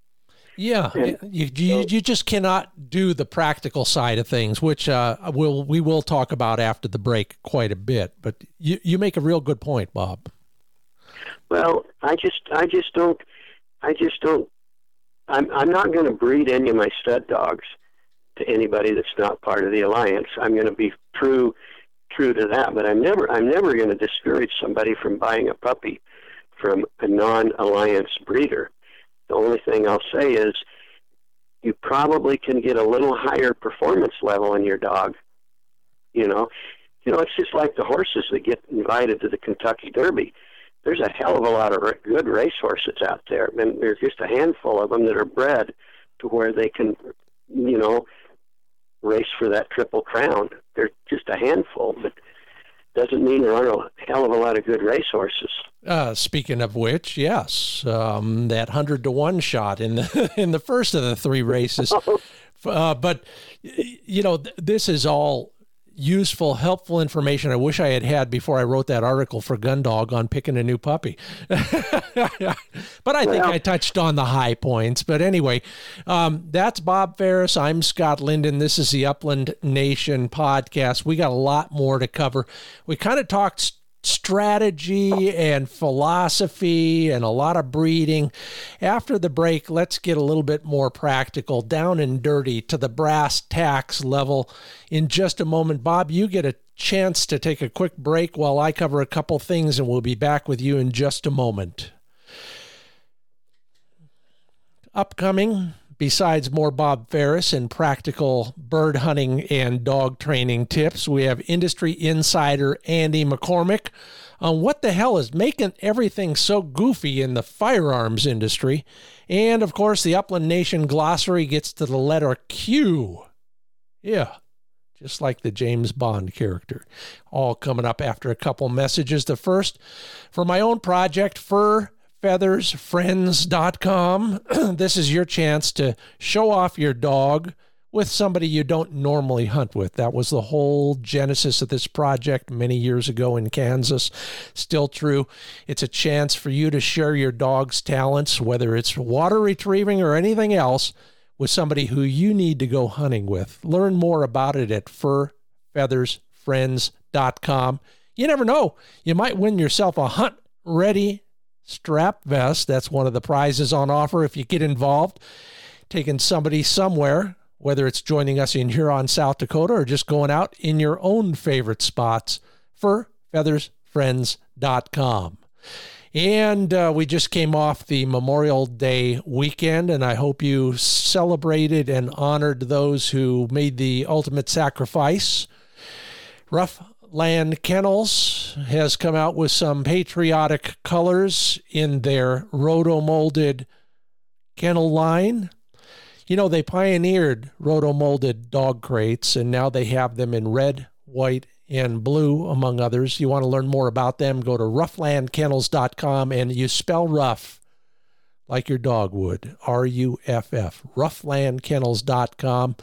Yeah, and you, you, you just cannot do the practical side of things, which uh, we'll we will talk about after the break quite a bit. But you you make a real good point, Bob. Well, I just I just don't I just don't I'm I'm not going to breed any of my stud dogs to anybody that's not part of the alliance. I'm going to be true true to that, but I'm never I'm never going to discourage somebody from buying a puppy from a non-alliance breeder. The only thing I'll say is you probably can get a little higher performance level in your dog. You know, you know, it's just like the horses that get invited to the Kentucky Derby. There's a hell of a lot of good race horses out there, and there's just a handful of them that are bred to where they can, you know, race for that triple crown. They're just a handful, but doesn't mean there aren't a hell of a lot of good racehorses. Uh, speaking of which, yes, um, that hundred to one shot in the in the first of the three races. Uh, but you know, th- this is all useful, helpful information I wish I had had before I wrote that article for Gundog on picking a new puppy. but I think well, I touched on the high points. But anyway, um, that's Bob Ferris. I'm Scott Linden. This is the Upland Nation podcast. We got a lot more to cover. We kind of talked strategy and philosophy and a lot of breeding. After the break, let's get a little bit more practical, down and dirty to the brass tacks level. In just a moment, Bob, you get a chance to take a quick break while I cover a couple things, and we'll be back with you in just a moment. Upcoming, Besides more Bob Ferris and practical bird hunting and dog training tips, we have industry insider Andy McCormick on what the hell is making everything so goofy in the firearms industry. And of course, the Upland Nation glossary gets to the letter Q. Yeah, just like the James Bond character. All coming up after a couple messages. The first, for my own project, Fur feathersfriends.com. this is your chance to show off your dog with somebody you don't normally hunt with. That was the whole genesis of this project many years ago in Kansas. Still true. It's a chance for you to share your dog's talents, whether it's water retrieving or anything else, with somebody who you need to go hunting with. Learn more about it at furfeathersfriends.com. You never know, you might win yourself a hunt ready strap vest. That's one of the prizes on offer if you get involved. Taking somebody somewhere, whether it's joining us in Huron, South Dakota, or just going out in your own favorite spots for feathersfriends.com. And uh, we just came off the Memorial Day weekend, and I hope you celebrated and honored those who made the ultimate sacrifice. Rough Land Kennels has come out with some patriotic colors in their roto-molded kennel line. You know, they pioneered roto-molded dog crates, and now they have them in red, white, and blue, among others. You want to learn more about them, go to rufflandkennels.com and you spell rough like your dog would, R U F F, rufflandkennels.com.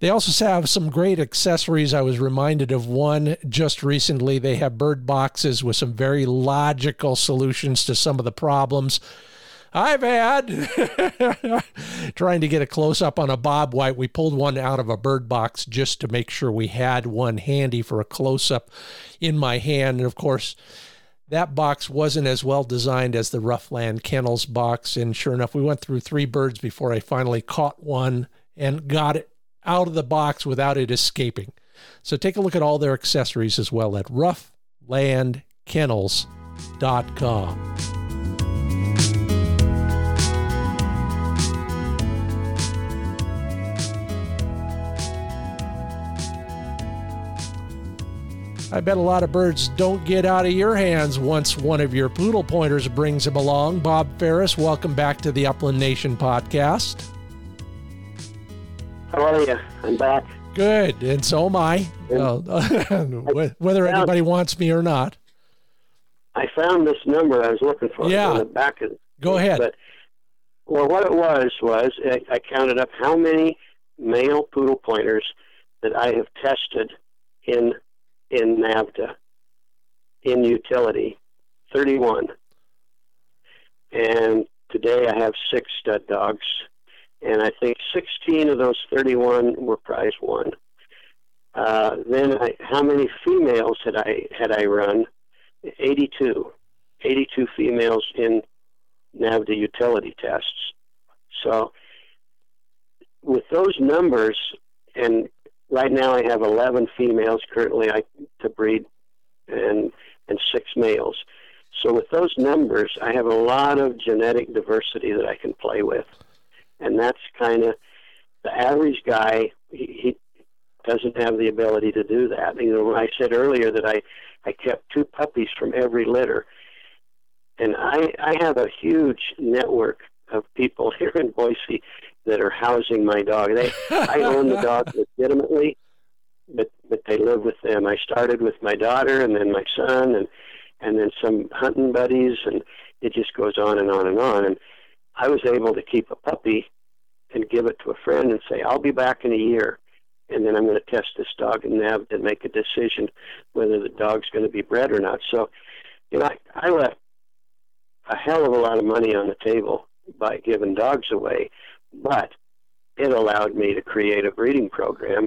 They also have some great accessories. I was reminded of one just recently. They have bird boxes with some very logical solutions to some of the problems I've had. Trying to get a close up on a bob white. We pulled one out of a bird box just to make sure we had one handy for a close up in my hand. And of course, that box wasn't as well designed as the Ruffland Kennels box. And sure enough, we went through three birds before I finally caught one and got it out of the box without it escaping. So take a look at all their accessories as well at rufflandkennels.com. I bet a lot of birds don't get out of your hands once one of your poodle pointers brings them along. Bob Ferris, welcome back to the Upland Nation podcast. How are you? I'm back. Good, and so am I. Whether anybody wants me or not. I found this number I was looking for. Yeah. On the back of, Go ahead. But well, what it was was I, I counted up how many male poodle pointers that I have tested in in NAVHDA in utility, thirty-one, and today I have six stud dogs, and I think sixteen of those thirty-one were prize one. Uh, then I, how many females had I had I run? 82, 82 females in NAVHDA utility tests. So with those numbers, and right now I have 11 females currently I, to breed, and and six males. So with those numbers, I have a lot of genetic diversity that I can play with, and that's kind of the average guy. He, he doesn't have the ability to do that. You know, when I said earlier that I I kept two puppies from every litter, and I I have a huge network of people here in Boise that are housing my dog. They I own the dog legitimately, but but they live with them. I started with my daughter, and then my son, and and then some hunting buddies, and it just goes on and on and on. And I was able to keep a puppy and give it to a friend and say, "I'll be back in a year." and then I'm going to test this dog and have to make a decision whether the dog's going to be bred or not. So, you know, I, I left a hell of a lot of money on the table by giving dogs away, but it allowed me to create a breeding program,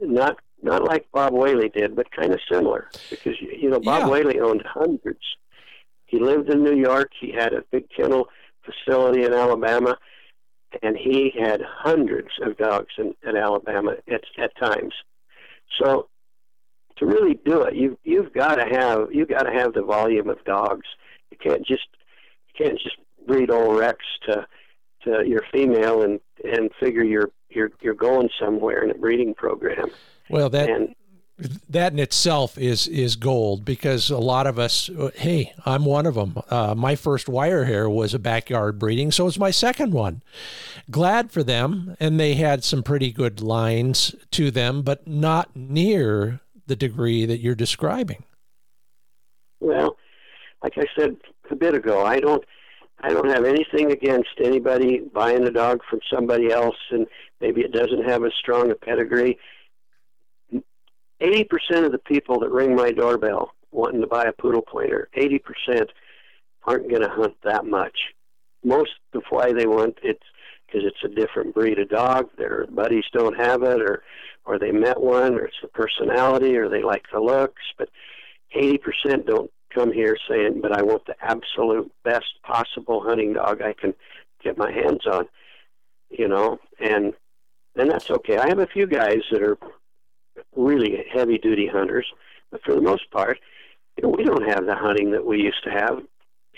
not not like Bob Wehle did, but kind of similar because you know Bob Yeah. Wehle owned hundreds. He lived in New York. He had a big kennel facility in Alabama, and he had hundreds of dogs in, in Alabama at at times. So to really do it, you you've got to have you've got to have the volume of dogs. You can't just you can't just breed old Rex to to your female and and figure you're you're you're going somewhere in a breeding program. Well, that And that in itself is is gold because a lot of us hey i'm one of them. Uh, my first wire hair was a backyard breeding so was my second one. Glad for them and they had some pretty good lines to them but not near the degree that you're describing. Well, like I said a bit ago, I don't I don't have anything against anybody buying a dog from somebody else and maybe it doesn't have as strong a pedigree. Eighty percent of the people that ring my doorbell wanting to buy a poodle pointer, eighty percent aren't going to hunt that much. Most of why they want it's because it's a different breed of dog. Their buddies don't have it, or or they met one, or it's the personality, or they like the looks. But eighty percent don't come here saying, "But I want the absolute best possible hunting dog I can get my hands on." You know, and and that's okay. I have a few guys that are really heavy duty hunters, but for the most part, you know, we don't have the hunting that we used to have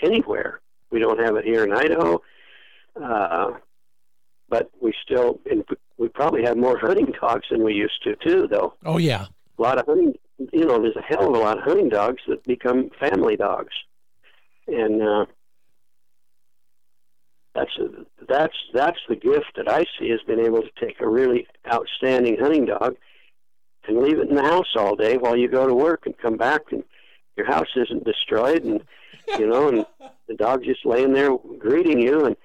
anywhere. We don't have it here in Idaho, uh, but we still and we probably have more hunting dogs than we used to too. Though oh yeah a lot of hunting, you know, there's a hell of a lot of hunting dogs that become family dogs, and uh, that's that's that's the gift that I see is being able to take a really outstanding hunting dog and leave it in the house all day while you go to work and come back and your house isn't destroyed and you know and the dog's just laying there greeting you and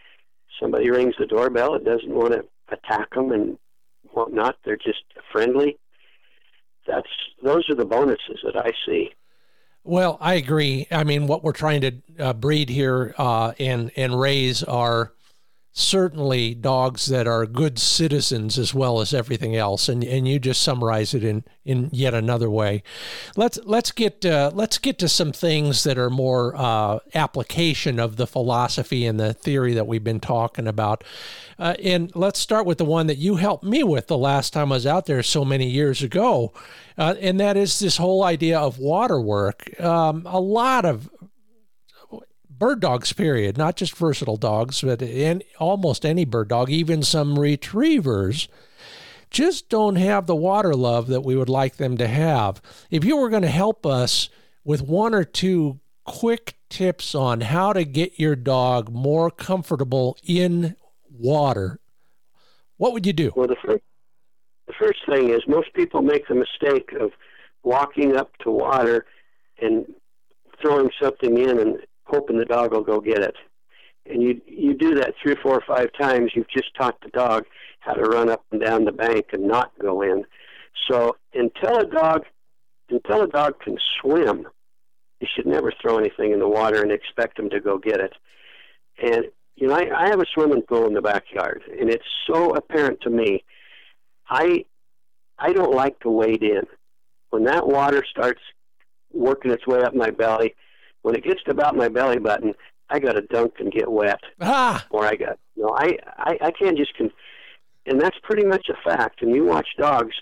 somebody rings the doorbell it doesn't want to attack them and whatnot they're just friendly that's those are the bonuses that I see. Well, I agree. I mean, what we're trying to uh, breed here uh, and and raise are certainly dogs that are good citizens as well as everything else. And and you just summarize it in in yet another way. Let's let's get uh, let's get to some things that are more uh, application of the philosophy and the theory that we've been talking about. Uh, and let's start with the one that you helped me with the last time I was out there so many years ago, uh, and that is this whole idea of water work. Um, a lot of bird dogs, period, not just versatile dogs, but in almost any bird dog, even some retrievers, just don't have the water love that we would like them to have. If you were going to help us with one or two quick tips on how to get your dog more comfortable in water, what would you do? Well, the first, the first thing is most people make the mistake of walking up to water and throwing something in and hoping the dog will go get it. And you you do that three, four, or five times, you've just taught the dog how to run up and down the bank and not go in. So until a dog until a dog can swim, you should never throw anything in the water and expect him to go get it. And you know, I, I have a swimming pool in the backyard, and it's so apparent to me. I I don't like to wade in. When that water starts working its way up my belly, when it gets to about my belly button, I got to dunk and get wet. Ah. Or I got you know, I I, I can't just con- and that's pretty much a fact. And you watch dogs,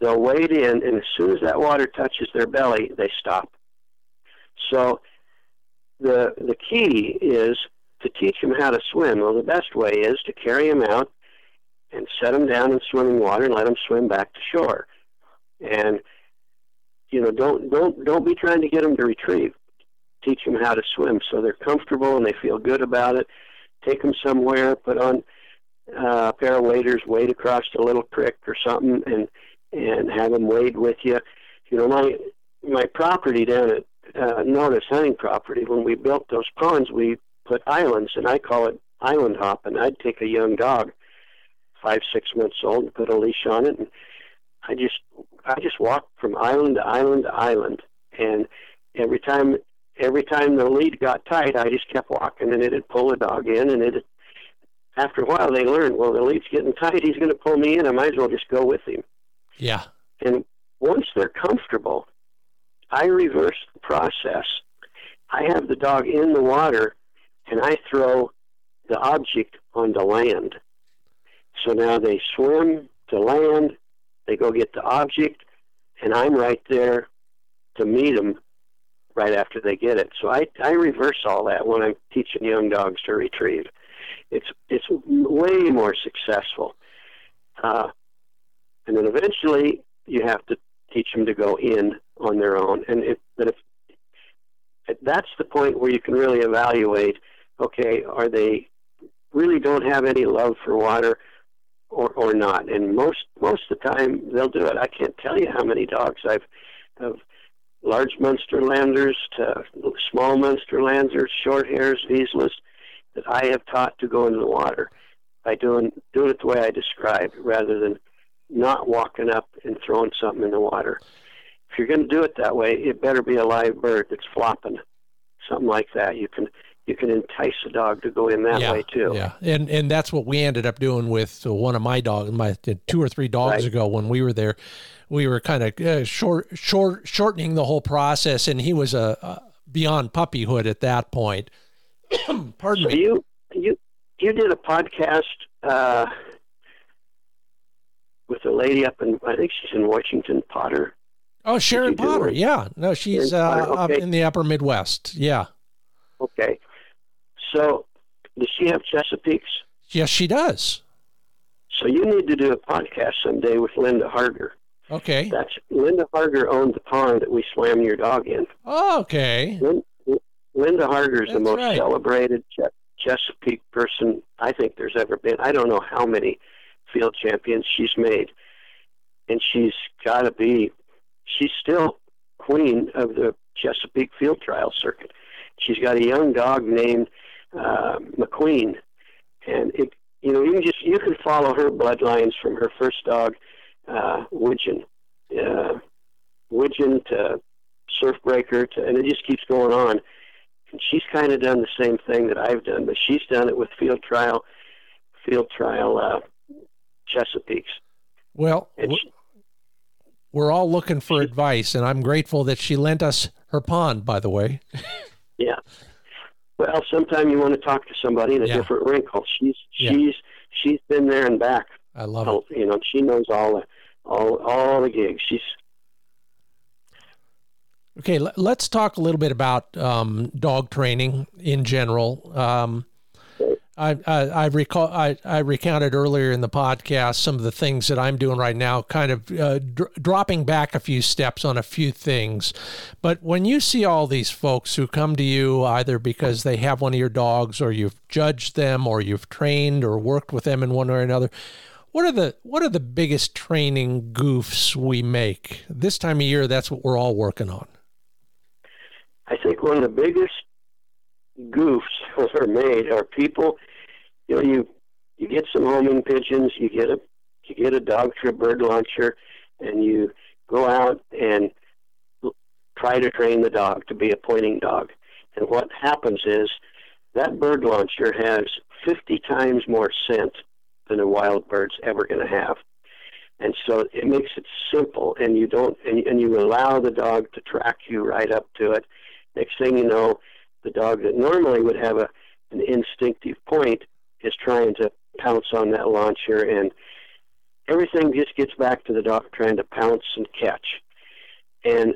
they'll wade in, and as soon as that water touches their belly, they stop. So the the key is to teach them how to swim. Well, the best way is to carry them out and set them down in swimming water and let them swim back to shore. And you know, don't don't don't be trying to get them to retrieve. Teach them how to swim so they're comfortable and they feel good about it. Take them somewhere, put on uh, a pair of waders, wade across a little creek or something, and and have them wade with you. You know, my my property down at uh, Notice Hunting Property, when we built those ponds, we put islands, and I call it island hopping. I'd take a young dog, five six months old, and put a leash on it, and I just I just walked from island to island to island, and every time every time the lead got tight, I just kept walking, and it'd pull the dog in, and it. After a while, they learned. Well, the lead's getting tight. He's going to pull me in. I might as well just go with him. Yeah. And once they're comfortable, I reverse the process. I have the dog in the water, and I throw the object onto land. So now they swim to land, they go get the object, and I'm right there to meet them right after they get it. So I, I reverse all that when I'm teaching young dogs to retrieve. It's it's way more successful. Uh, and then eventually you have to teach them to go in on their own. And if, but if that's the point where you can really evaluate, okay, are they really don't have any love for water or or not? And most most of the time they'll do it. I can't tell you how many dogs I've of large Munsterlanders to small Munsterlanders, short hairs, Vizslas, that I have taught to go into the water by doing doing it the way I described, rather than not walking up and throwing something in the water. If you're going to do it that way, it better be a live bird that's flopping, something like that. You can you can entice a dog to go in that yeah, way too. Yeah, and and that's what we ended up doing with one of my dogs, my two or three dogs Right. ago when we were there. We were kind of uh, short, short, shortening the whole process, and he was a, a beyond puppyhood at that point. Pardon So me. you you you did a podcast uh, with a lady up in I think she's in Washington, Potter. Oh, Sharon Potter. Yeah, no, she's uh, Potter, up in the Upper Midwest. Yeah, Okay, so does she have Chesapeake's? yes, she does. So you need to do a podcast someday with Linda Harger. Okay. That's Linda Harger owned the pond that we swam your dog in. Oh, okay. Lin, Linda Harger is the most right. celebrated Ches- Chesapeake person I think there's ever been. I don't know how many field champions she's made, and she's got to be. She's still queen of the Chesapeake field trial circuit. She's got a young dog named uh, McQueen, and it. You know, you can just you can follow her bloodlines from her first dog, uh, Widgeon, uh, Widgeon to Surfbreaker, to, and it just keeps going on. And she's kind of done the same thing that I've done, but she's done it with field trial, field trial uh, Chesapeakes. Well, she, we're all looking for advice, and I'm grateful that she lent us her pond. By the way. yeah. Well, sometime you want to talk to somebody in a Yeah. different wrinkle. She's Yeah. she's she's been there and back. I love it. Oh, you know, she knows all the all all the gigs. She's Okay, l- let's talk a little bit about um, dog training in general. Um, I, I, I recall I, I recounted earlier in the podcast some of the things that I'm doing right now, kind of uh, dr- dropping back a few steps on a few things. But when you see all these folks who come to you either because they have one of your dogs, or you've judged them, or you've trained or worked with them in one way or another, what are the what are the biggest training goofs we make this time of year? That's what we're all working on. I think one of the biggest goofs that are made are people you know, you you get some homing pigeons, you get a you get a dog a bird launcher, and you go out and try to train the dog to be a pointing dog. And what happens is that bird launcher has 50 times more scent than a wild bird's ever going to have. And so it makes it simple, and you don't, and, and you allow the dog to track you right up to it. Next thing you know, the dog that normally would have a an instinctive point is trying to pounce on that launcher, and everything just gets back to the dog trying to pounce and catch. And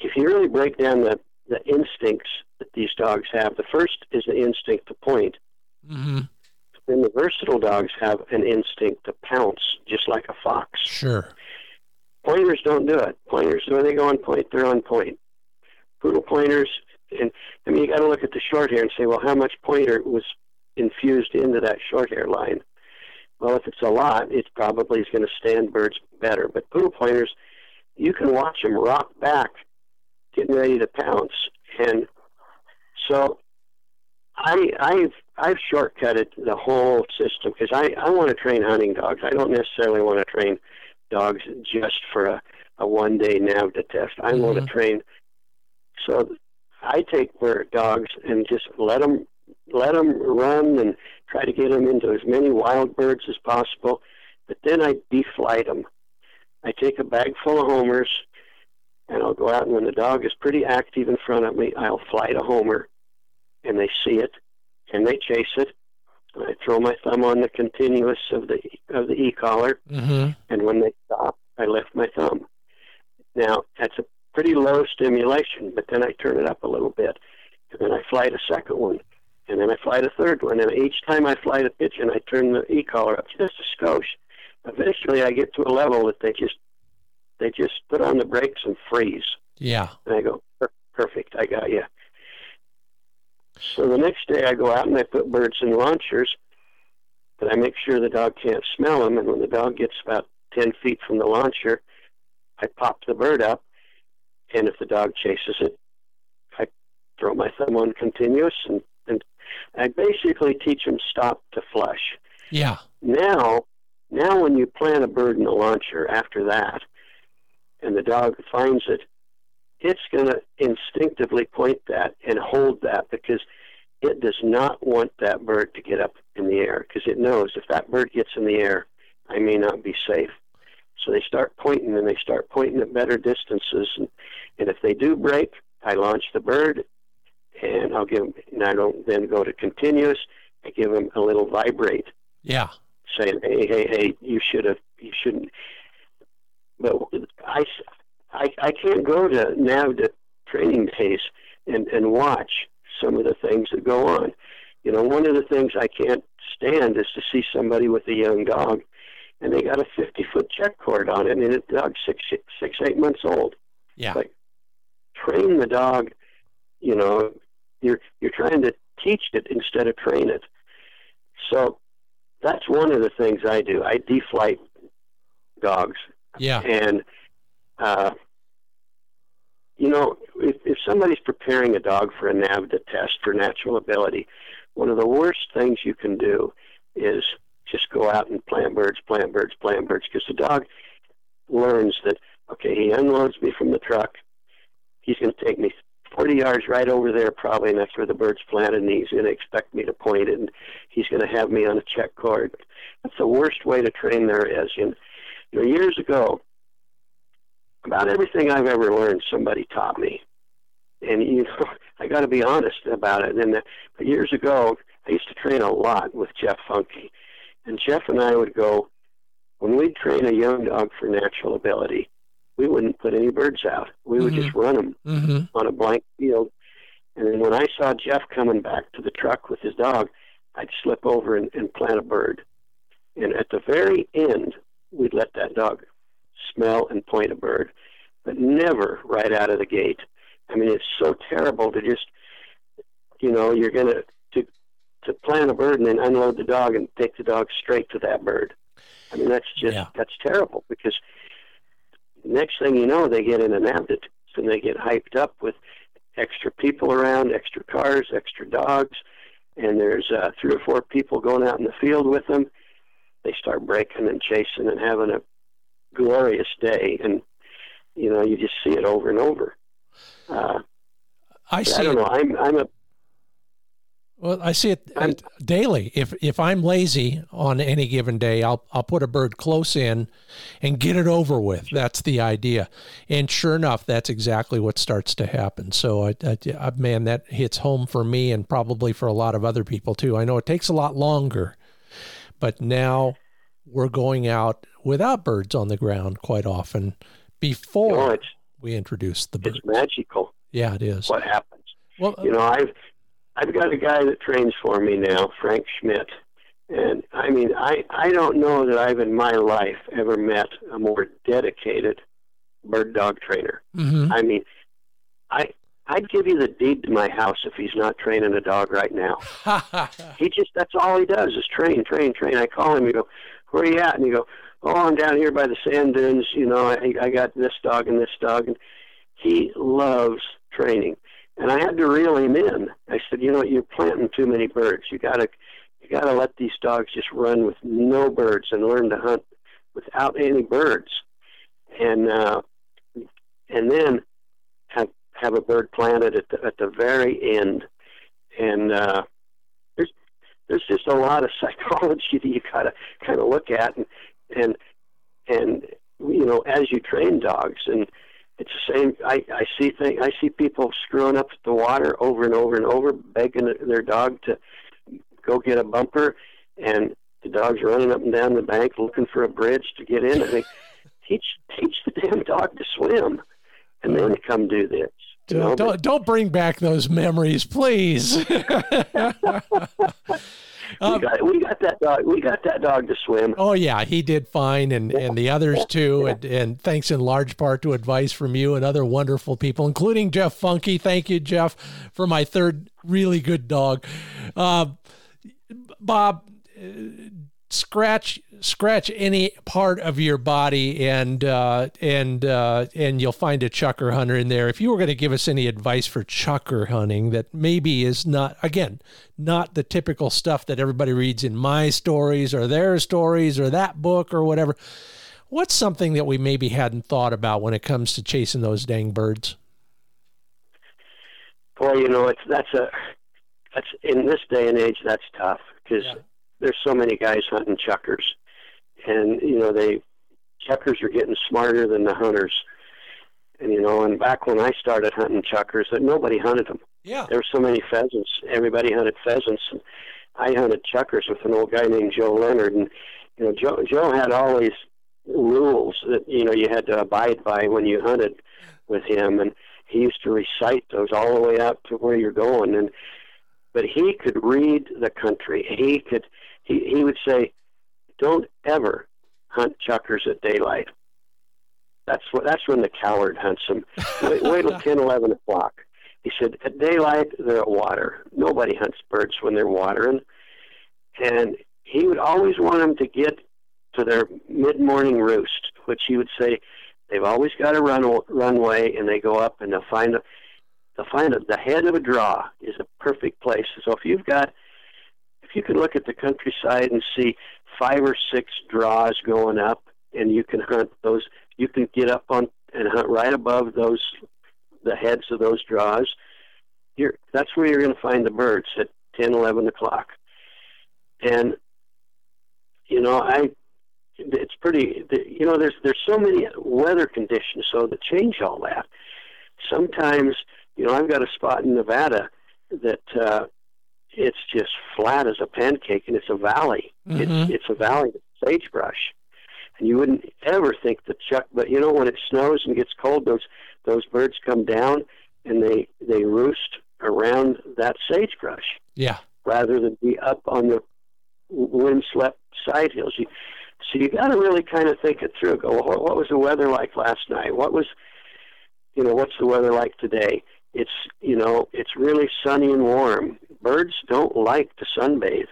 if you really break down the, the instincts that these dogs have, the first is the instinct to point. Mm-hmm. Then the versatile dogs have an instinct to pounce, just like a fox. Sure. Pointers don't do it. Pointers, when they go on point, they're on point. Poodle pointers, and I mean, you got to look at the short hair and say, well, how much pointer was infused into that short hair line. Well, if it's a lot, it probably is going to stand birds better. But poodle pointers, you can watch them rock back, getting ready to pounce, and so I, I've I've shortcutted the whole system because I, I want to train hunting dogs. I don't necessarily want to train dogs just for a, a one day NAVHDA test. I mm-hmm. want to train. So I take bird dogs and just let them let them run and try to get them into as many wild birds as possible. But then I deflight them. I take a bag full of homers, and I'll go out, and when the dog is pretty active in front of me, I'll flight a homer, and they see it, and they chase it. And I throw my thumb on the continuous of the of the e-collar, mm-hmm. and when they stop, I lift my thumb. Now that's a pretty low stimulation, but then I turn it up a little bit, and then I flight a second one, and then I fly the third one. And each time I fly the pigeon, I turn the e-collar up just a skosh. Eventually, I get to a level that they just they just put on the brakes and freeze. Yeah. And I go, perfect, I got you. So the next day, I go out and I put birds in launchers, but I make sure the dog can't smell them. And when the dog gets about ten feet from the launcher, I pop the bird up, and if the dog chases it, I throw my thumb on continuous and I basically teach them stop to flush. Yeah. Now, now when you plant a bird in a launcher after that, and the dog finds it, it's going to instinctively point that and hold that because it does not want that bird to get up in the air because it knows if that bird gets in the air, I may not be safe. So they start pointing and they start pointing at better distances. And, and if they do break, I launch the bird and I'll give them, and I don't then go to continuous. I give them a little vibrate. Yeah. Saying, hey, hey, hey, you should have, you shouldn't. But I, I, I can't go to NAVHDA training days and, and watch some of the things that go on. You know, one of the things I can't stand is to see somebody with a young dog and they got a 50 foot check cord on it and the dog's six, six, eight months old. Yeah. Like, train the dog, you know, you're you're trying to teach it instead of train it. So that's one of the things I do. I deflight dogs. Yeah. And uh, you know, if, if somebody's preparing a dog for a NAVHDA test for natural ability, one of the worst things you can do is just go out and plant birds, plant birds, plant birds, because the dog learns that okay, he unloads me from the truck. He's going to take me 40 yards right over there, probably, and that's where the bird's planted, and he's going to expect me to point it, and he's going to have me on a check cord. That's the worst way to train there is. You know, years ago, about everything I've ever learned, somebody taught me. And, you know, I got to be honest about it. And uh, the, years ago, I used to train a lot with Jeff Funky. And Jeff and I would go, when we'd train a young dog for natural ability, we wouldn't put any birds out. We would mm-hmm. just run them mm-hmm. on a blank field. And then when I saw Jeff coming back to the truck with his dog, I'd slip over and, and plant a bird. And at the very end, we'd let that dog smell and point a bird, but never right out of the gate. I mean, it's so terrible to just, you know, you're going to to to plant a bird and then unload the dog and take the dog straight to that bird. I mean, that's just Yeah. that's terrible because next thing you know, they get in an altitude and they get hyped up with extra people around, extra cars, extra dogs, and there's uh, three or four people going out in the field with them. They start breaking and chasing and having a glorious day, and you know you just see it over and over. Uh, I I don't it. know. I'm I'm a Well, I see it I'm- daily. If if I'm lazy on any given day, I'll I'll put a bird close in and get it over with. That's the idea. And sure enough, that's exactly what starts to happen. So I, I, I man, that hits home for me and probably for a lot of other people too. I know it takes a lot longer, but now we're going out without birds on the ground quite often you before know we introduce the birds. it's magical Yeah, it is. what happens. Well, You know, I've I've got a guy that trains for me now, Frank Schmidt, and I mean, I I don't know that I've in my life ever met a more dedicated bird dog trainer. mhm. I mean, I I'd give you the deed to my house if he's not training a dog right now. He just that's all he does is train, train, train. I call him, you go, Where are you at? And you go, Oh, I'm down here by the sand dunes, you know, I I got this dog and this dog and he loves training. And I had to reel him in. I said, you know, you're planting too many birds. You gotta you gotta let these dogs just run with no birds and learn to hunt without any birds. And uh and then have have a bird planted at the at the very end. And uh there's there's just a lot of psychology that you gotta kind of look at and and and you know as you train dogs and it's the same I, I see thing I see people screwing up the water over and over and over begging their dog to go get a bumper and the dog's running up and down the bank looking for a bridge to get in I think teach teach the damn dog to swim and then come do this you know, Don't, don't don't bring back those memories, please. we got we got that dog we got that dog to swim oh yeah, he did fine, and and the others too, and, and thanks in large part to advice from you and other wonderful people, including Jeff Funky. Thank you, Jeff, for my third really good dog. Uh, Bob, scratch scratch any part of your body and uh, and uh, and you'll find a chukar hunter in there. If you were going to give us any advice for chukar hunting that maybe is not again not the typical stuff that everybody reads in my stories or their stories or that book or whatever. What's something that we maybe hadn't thought about when it comes to chasing those dang birds? boy, you know, it's that's a that's in this day and age that's tough because Yeah. There's so many guys hunting chukars, and you know they chukars are getting smarter than the hunters. And you know, and back when I started hunting chukars, that nobody hunted them. Yeah. There were so many pheasants. Everybody hunted pheasants, and I hunted chuckers with an old guy named Joe Leonard. And you know, Joe Joe had all these rules that you know you had to abide by when you hunted with him, and he used to recite those all the way up to where you're going. And but he could read the country. He could. He he would say, "Don't ever hunt chukars at daylight." That's what. That's when the coward hunts them. Wait, wait till ten, eleven o'clock. He said, at daylight, they're at water. Nobody hunts birds when they're watering. And he would always want them to get to their mid morning roost, which he would say they've always got a run, runway and they go up and they'll find a, they'll find a, the head of a draw is a perfect place. So if you've got, you can look at the countryside and see five or six draws going up and you can hunt those, you can get up on and hunt right above those the heads of those draws, you're, that's where you're going to find the birds at 10, 11 o'clock. And, you know, I, it's pretty, you know, there's, there's so many weather conditions, so to change all that. Sometimes, you know, I've got a spot in Nevada that, uh, it's just flat as a pancake and it's a valley. Mhm. It's, it's a valley with sagebrush. And you wouldn't ever think the chuck, but you know, when it snows and gets cold, those those birds come down and they they roost around that sagebrush. Yeah. rather than be up on the windswept side hills. You, so you got to really kind of think it through. Go, well, what was the weather like last night? What was, you know, what's the weather like today? It's, you know, it's really sunny and warm. Birds don't like to sunbathe.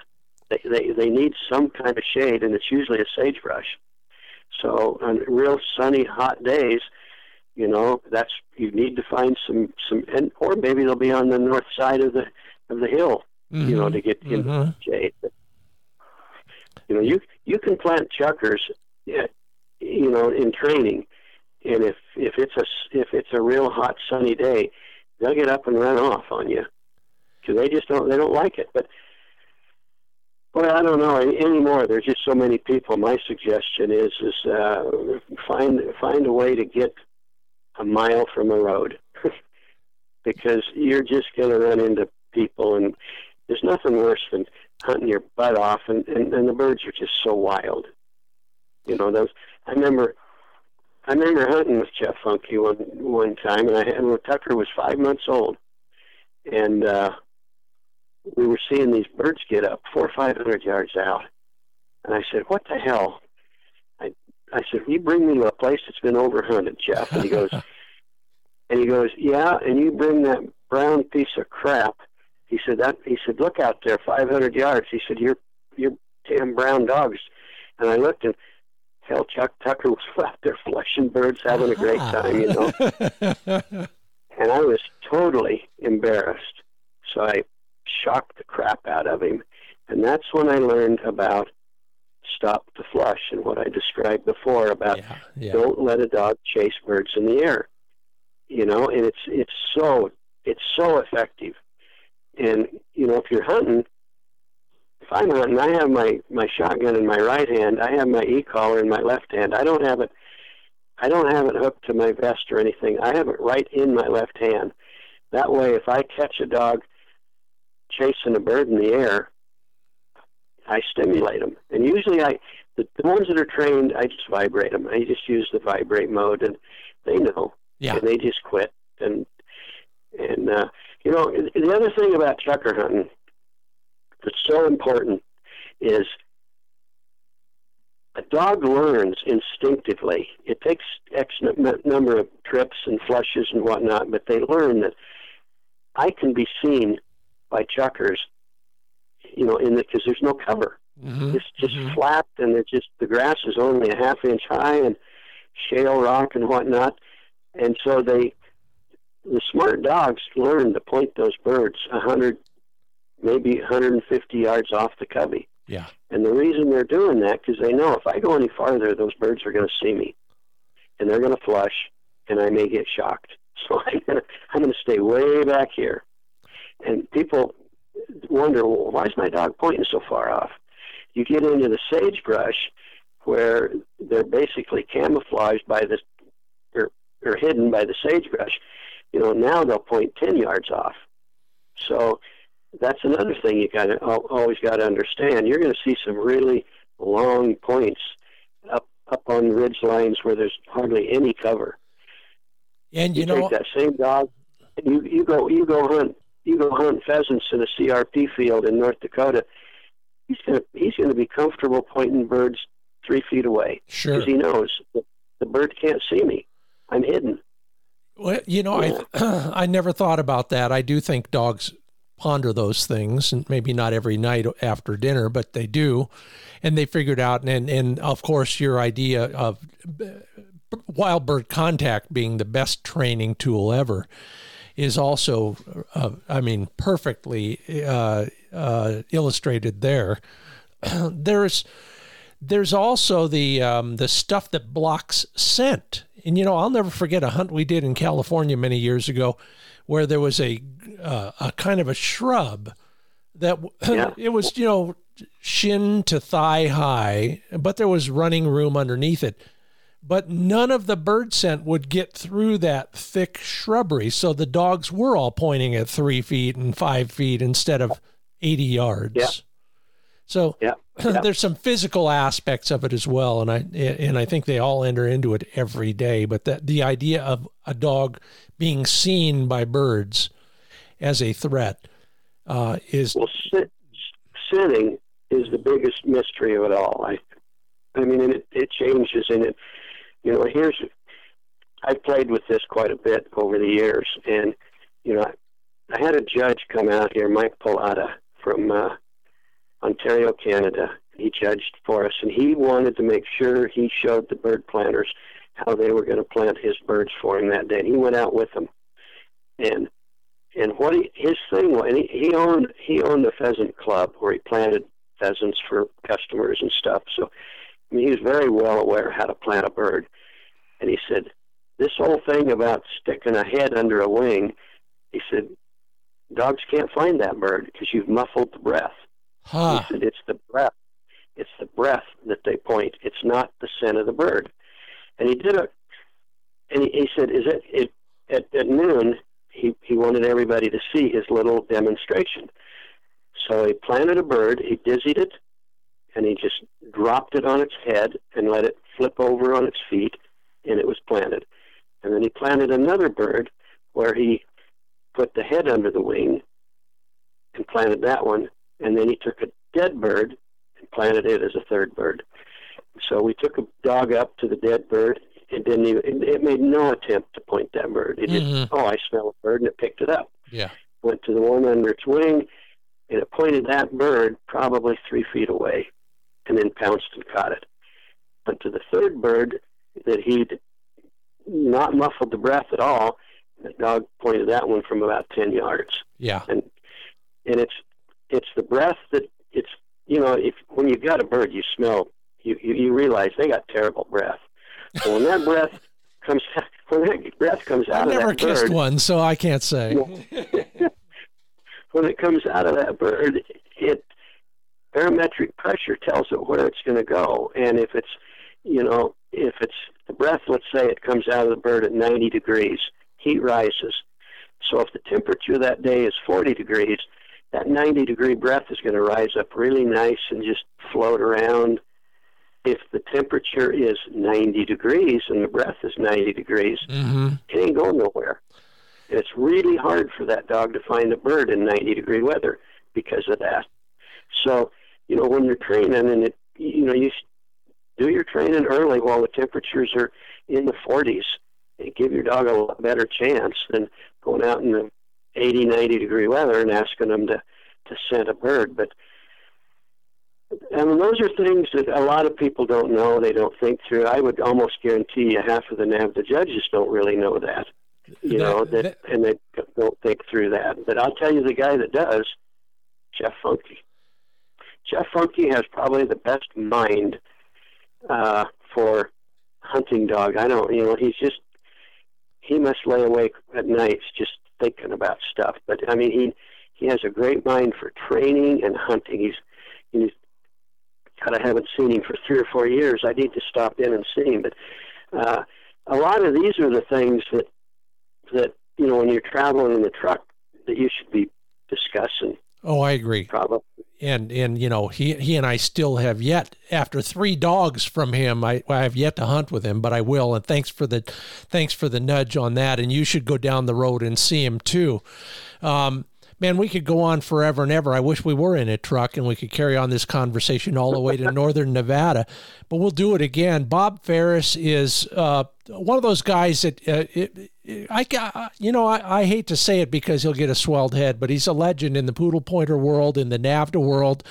They, they, they need some kind of shade, and it's usually a sagebrush. So on real sunny, hot days, you know, that's you need to find some some, and or maybe they'll be on the north side of the of the hill, mm-hmm. you know, mm-hmm. to get in mm-hmm. shade. You know, you you can plant chukars, you know, in training, and if if it's a if it's a real hot sunny day, they'll get up and run off on you because they just don't they don't like it. But well, I don't know anymore. There's just so many people. My suggestion is is uh, find find a way to get a mile from a road because you're just going to run into people, and there's nothing worse than hunting your butt off, and, and and the birds are just so wild. You know those. I remember. I remember hunting with Jeff Funky one one time, and I had when Tucker was five months old, and uh, we were seeing these birds get up four or five hundred yards out, and I said, "What the hell?" I I said, "You bring me to a place that's been overhunted, Jeff." And he goes, and he goes, "Yeah," and you bring that brown piece of crap. He said that. He said, "Look out there, five hundred yards." He said, "You're you're damn brown dogs," and I looked and. Hell, Chuck Tucker was out there flushing birds, having a great ah. time, you know. and I was totally embarrassed. So I shocked the crap out of him. And that's when I learned about stop the flush and what I described before about yeah, yeah. don't let a dog chase birds in the air. You know, and it's it's so it's so effective. And you know, if you're hunting, if I'm hunting, I have my my shotgun in my right hand. I have my e-collar in my left hand. I don't have it. I don't have it hooked to my vest or anything. I have it right in my left hand. That way, if I catch a dog chasing a bird in the air, I stimulate them. And usually, I the, the ones that are trained, I just vibrate them. I just use the vibrate mode, and they know, yeah. and they just quit. And and uh, you know, the other thing about chukar hunting that's so important is a dog learns instinctively. It takes X number of trips and flushes and whatnot, but they learn that I can be seen by chukars, you know, in the because there's no cover. Mm-hmm. It's just mm-hmm. flat, and it's just the grass is only a half inch high, and shale rock and whatnot, and so they, the smart dogs learn to point those birds a hundred, maybe 150 yards off the covey. Yeah. And the reason they're doing that because they know if I go any farther, those birds are going to see me, and they're going to flush, and I may get shocked. So I'm going to I'm going to stay way back here and people wonder, well, why is my dog pointing so far off? You get into the sagebrush where they're basically camouflaged by this, or, or hidden by the sagebrush. You know, now they'll point 10 yards off. So that's another thing you got to always got to understand. You're going to see some really long points up up on ridge lines where there's hardly any cover. And you, you know that same dog, you you go you go hunt you go hunt pheasants in a CRP field in North Dakota, he's going to he's to be comfortable pointing birds three feet away sure. because he knows the, the bird can't see me. I'm hidden. Well, you know, yeah. I I never thought about that. I do think dogs ponder those things, and maybe not every night after dinner, but they do, and they figured out. And and of course, your idea of uh, wild bird contact being the best training tool ever is also, uh, I mean, perfectly uh, uh, illustrated there. there's there's also the um, the stuff that blocks scent, and you know I'll never forget a hunt we did in California many years ago, where there was a uh, a kind of a shrub that yeah. it was you know shin to thigh high, but there was running room underneath it but none of the bird scent would get through that thick shrubbery. So the dogs were all pointing at three feet and five feet instead of 80 yards. Yeah. So yeah. Yeah. there's some physical aspects of it as well, and I and I think they all enter into it every day. But that the idea of a dog being seen by birds as a threat uh, is well, sitting is the biggest mystery of it all. I, I mean, and it, it changes, and it, you know, here's, I've played with this quite a bit over the years, and you know, I, I had a judge come out here, Mike Pallotta from uh, Ontario, Canada. He judged for us, and he wanted to make sure he showed the bird planters how they were going to plant his birds for him that day. And he went out with them, and and what he, his thing was, and he, he owned he owned a pheasant club where he planted pheasants for customers and stuff. So I mean, he was very well aware how to plant a bird. And he said, this whole thing about sticking a head under a wing, he said, dogs can't find that bird because you've muffled the breath. Huh. He said, it's the breath. It's the breath that they point. It's not the scent of the bird. And he did a, and he, he said, is it, it at, at noon, he, he wanted everybody to see his little demonstration. So he planted a bird, he dizzied it, and he just dropped it on its head and let it flip over on its feet, and it was planted. And then he planted another bird where he put the head under the wing and planted that one, and then he took a dead bird and planted it as a third bird. So we took a dog up to the dead bird. It didn't even. It made no attempt to point that bird. It Mhm. just, oh, I smell a bird, and it picked it up. Yeah. Went to the one under its wing, and it pointed that bird probably three feet away, and then pounced and caught it. Went to the third bird that he'd not muffled the breath at all. The dog pointed that one from about ten yards Yeah. And and it's it's the breath that it's you know if when you've got a bird you smell you you, you realize they got terrible breath so when that breath comes when that breath comes out I've of never kissed one, so I can't say. when it comes out of that bird it barometric pressure tells it where it's going to go and if it's you know if it's the breath let's say it comes out of the bird at 90 degrees heat rises so if the temperature that day is 40 degrees, that 90 degree breath is going to rise up really nice and just float around. If the temperature is 90 degrees and the breath is 90 degrees, Mm-hmm. it ain't going nowhere. And it's really hard for that dog to find a bird in 90 degree weather because of that. So, you know, when you're training and it, you know, you do your training early while the temperatures are in the 40s. It give your dog a lot better chance than going out in the 80, 90 degree weather and asking them to, to scent a bird. But I mean, those are things that a lot of people don't know. They don't think through. I would almost guarantee you half of the NAV, the judges don't really know that. You That- know that, that- and they don't think through that. But I'll tell you, the guy that does, Jeff Funky. Jeff Funky has probably the best mind uh, for hunting dog. I don't, you know, he's just he must lay awake at nights just thinking about stuff. But I mean, he he has a great mind for training and hunting. He's he's God, I haven't seen him for three or four years. I need to stop in and see him. But uh, a lot of these are the things that that you know when you're traveling in the truck that you should be discussing. Oh, I agree. Probably. and and you know he he and I still have yet after three dogs from him I, I have yet to hunt with him but I will and thanks for the thanks for the nudge on that and you should go down the road and see him too um, man we could go on forever and ever I wish we were in a truck and we could carry on this conversation all the way to northern Nevada but we'll do it again Bob Ferris is uh, one of those guys that uh, it, I, I- you know, I, I hate to say it because he'll get a swelled head, but he's a legend in the Pudelpointer world, in the NAVHDA world.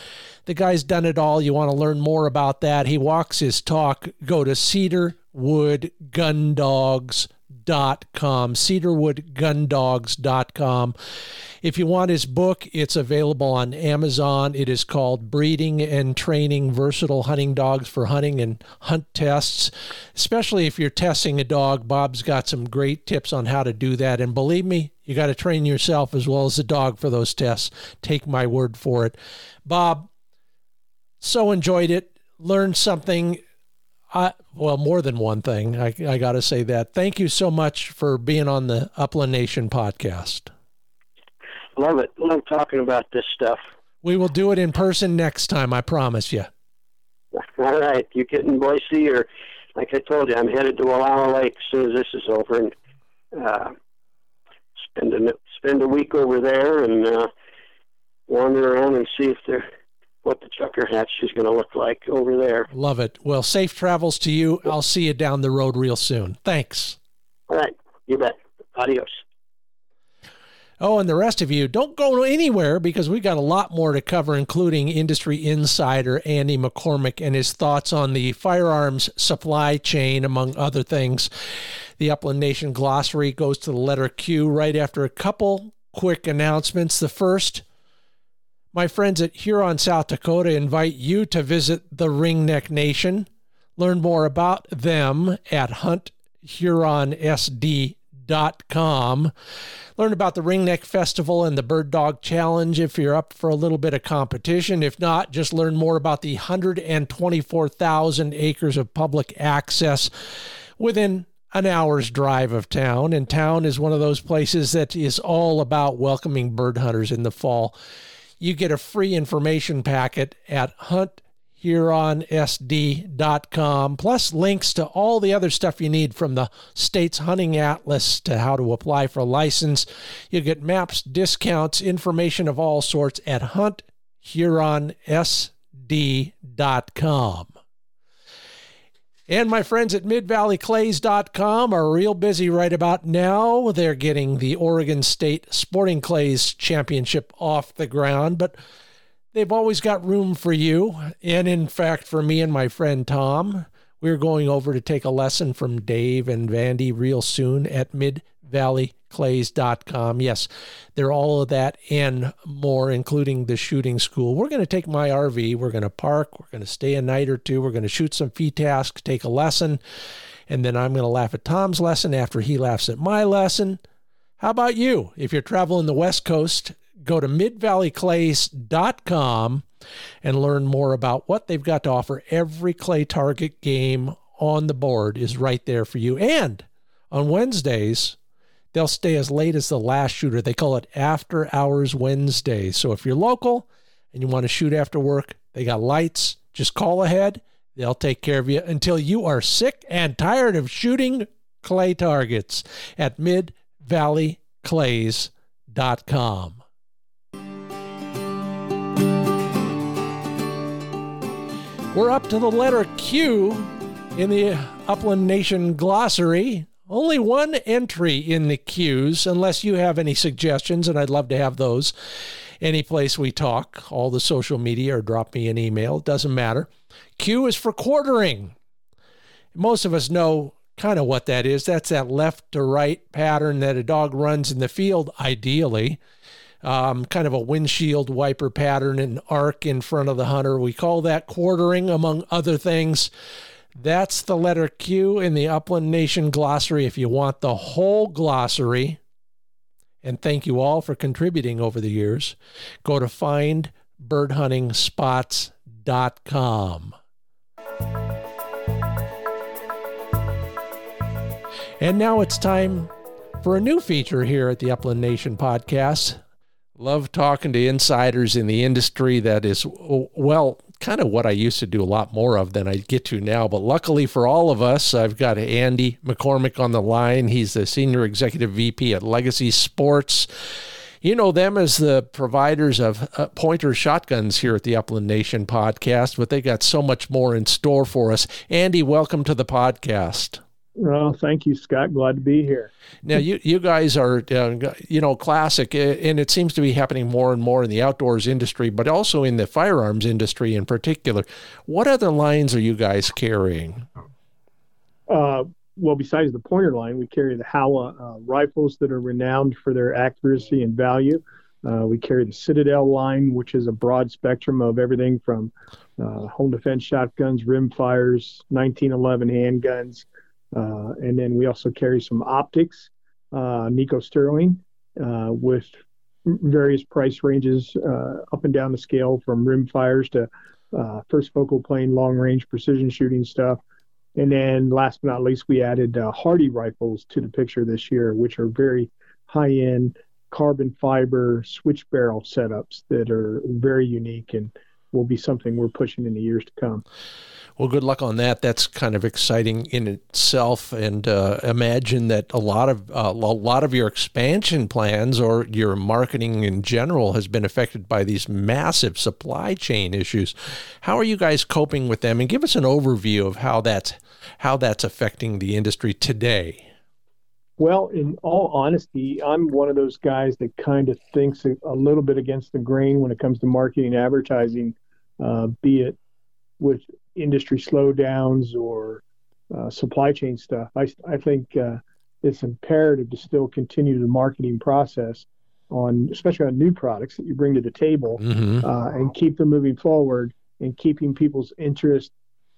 The guy's done it all. You want to learn more about that? He walks his talk. Go to cedarwoodgundogs.com, cedarwoodgundogs.com. If you want his book, it's available on Amazon. It is called Breeding and Training Versatile Hunting Dogs for Hunting and Hunt Tests. Especially if you're testing a dog, Bob's got some great tips on how to do that. And believe me, you got to train yourself as well as the dog for those tests. Take my word for it. Bob, so enjoyed it. Learned something. I, well, more than one thing. I, I got to say that. Thank you so much for being on the Upland Nation podcast. Love it. Love talking about this stuff. We will do it in person next time, I promise you. All right, you get in Boise, or like I told you, I'm headed to Wallowa Lake as soon as this is over, and uh, spend a spend a week over there and uh, wander around and see if there what the chukar hatch is going to look like over there. Love it. Well, safe travels to you. I'll see you down the road real soon. Thanks. All right. You bet. Adios. Oh, and the rest of you, don't go anywhere because we've got a lot more to cover, including industry insider Andy McCormick and his thoughts on the firearms supply chain, among other things. The Upland Nation glossary goes to the letter Q right after a couple quick announcements. The first, my friends at Huron, South Dakota invite you to visit the Ringneck Nation. Learn more about them at hunthuronsd.com birddog.com. Learn about the Ringneck Festival and the Bird Dog Challenge if you're up for a little bit of competition. If not, just learn more about the 124,000 acres of public access within an hour's drive of town. And town is one of those places that is all about welcoming bird hunters in the fall. You get a free information packet at hunt huronsd.com, plus links to all the other stuff you need from the state's hunting atlas to how to apply for a license. You get maps, discounts, information of all sorts at hunthuronsd.com. And my friends at midvalleyclays.com are real busy right about now. They're getting the Oregon State Sporting Clays Championship off the ground, but They've always got room for you. And in fact, for me and my friend Tom, we're going over to take a lesson from Dave and Vandy real soon at midvalleyclays.com. Yes, they're all of that and more, including the shooting school. We're going to take my RV, we're going to park, we're going to stay a night or two, we're going to shoot some fee tasks, take a lesson, and then I'm going to laugh at Tom's lesson after he laughs at my lesson. How about you? If you're traveling the West Coast, go to midvalleyclays.com and learn more about what they've got to offer. Every clay target game on the board is right there for you. And on Wednesdays, they'll stay as late as the last shooter. They call it After Hours Wednesday. So if you're local and you want to shoot after work, they got lights. Just call ahead. They'll take care of you until you are sick and tired of shooting clay targets at midvalleyclays.com. We're up to the letter Q in the Upland Nation glossary. Only one entry in the Q's, unless you have any suggestions, and I'd love to have those. Any place we talk, all the social media, or drop me an email, doesn't matter. Q is for quartering. Most of us know kind of what that is. That's that left to right pattern that a dog runs in the field, ideally um, kind of a windshield wiper pattern and arc in front of the hunter. We call that quartering, among other things. That's the letter Q in the Upland Nation glossary. If you want the whole glossary, and thank you all for contributing over the years, go to findbirdhuntingspots.com. And now it's time for a new feature here at the Upland Nation podcast. Love talking to insiders in the industry. That is, well, kind of what I used to do a lot more of than I get to now. But luckily for all of us, I've got Andy McCormick on the line. He's the Senior Executive VP at Legacy Sports. You know them as the providers of uh, pointer shotguns here at the Upland Nation podcast, but they got so much more in store for us. Andy, welcome to the podcast. Well, thank you, Scott. Glad to be here. Now, you you guys are uh, you know classic, eh, and it seems to be happening more and more in the outdoors industry, but also in the firearms industry in particular. What other lines are you guys carrying? Uh, well, besides the pointer line, we carry the Howa uh, rifles that are renowned for their accuracy and value. Uh, we carry the Citadel line, which is a broad spectrum of everything from uh, home defense shotguns, rim fires, 1911 handguns. Uh, and then we also carry some optics, uh, Nikko Stirling, uh, with various price ranges up and down the scale from rim fires to first focal plane long range precision shooting stuff. And then last but not least, we added uh, Hardy rifles to the picture this year, which are very high end carbon fiber switch barrel setups that are very unique and will be something we're pushing in the years to come. Well, good luck on that. That's kind of exciting in itself, and uh, imagine that a lot of uh, a lot of your expansion plans or your marketing in general has been affected by these massive supply chain issues. How are you guys coping with them? And give us an overview of how that's how that's affecting the industry today. Well, in all honesty, I'm one of those guys that kind of thinks a, a little bit against the grain when it comes to marketing and advertising, uh, be it with industry slowdowns or uh, supply chain stuff. I, I think uh, it's imperative to still continue the marketing process on, especially on new products that you bring to the table, mm-hmm. uh, and keep them moving forward and keeping people's interest,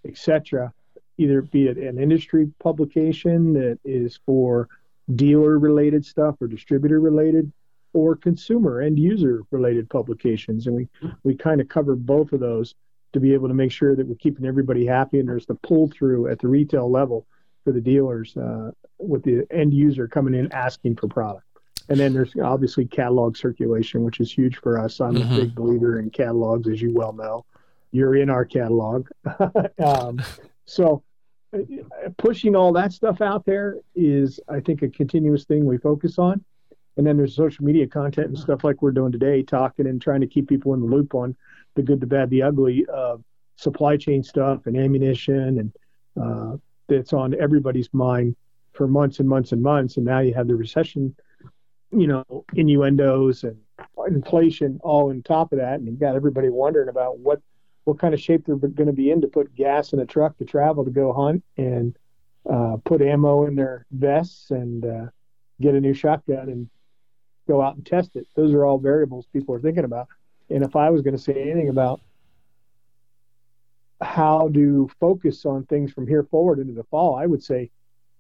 etc. Either be it an industry publication that is for dealer related stuff or distributor related or consumer end user related publications and we we kind of cover both of those to be able to make sure that we're keeping everybody happy and there's the pull through at the retail level for the dealers uh, with the end user coming in asking for product. And then there's obviously catalog circulation, which is huge for us. I'm mm-hmm. a big believer in catalogs, as you well know. You're in our catalog. um, so uh, pushing all that stuff out there is, I think, a continuous thing we focus on. And then there's social media content and stuff like we're doing today, talking and trying to keep people in the loop on the good, the bad, the ugly uh, supply chain stuff and ammunition, and uh, that's on everybody's mind for months and months and months. And now you have the recession, you know, innuendos and inflation all on top of that, and you've got everybody wondering about what what kind of shape they're going to be in to put gas in a truck to travel to go hunt and uh, put ammo in their vests and uh, get a new shotgun and go out and test it. Those are all variables people are thinking about. And if I was going to say anything about how to focus on things from here forward into the fall, I would say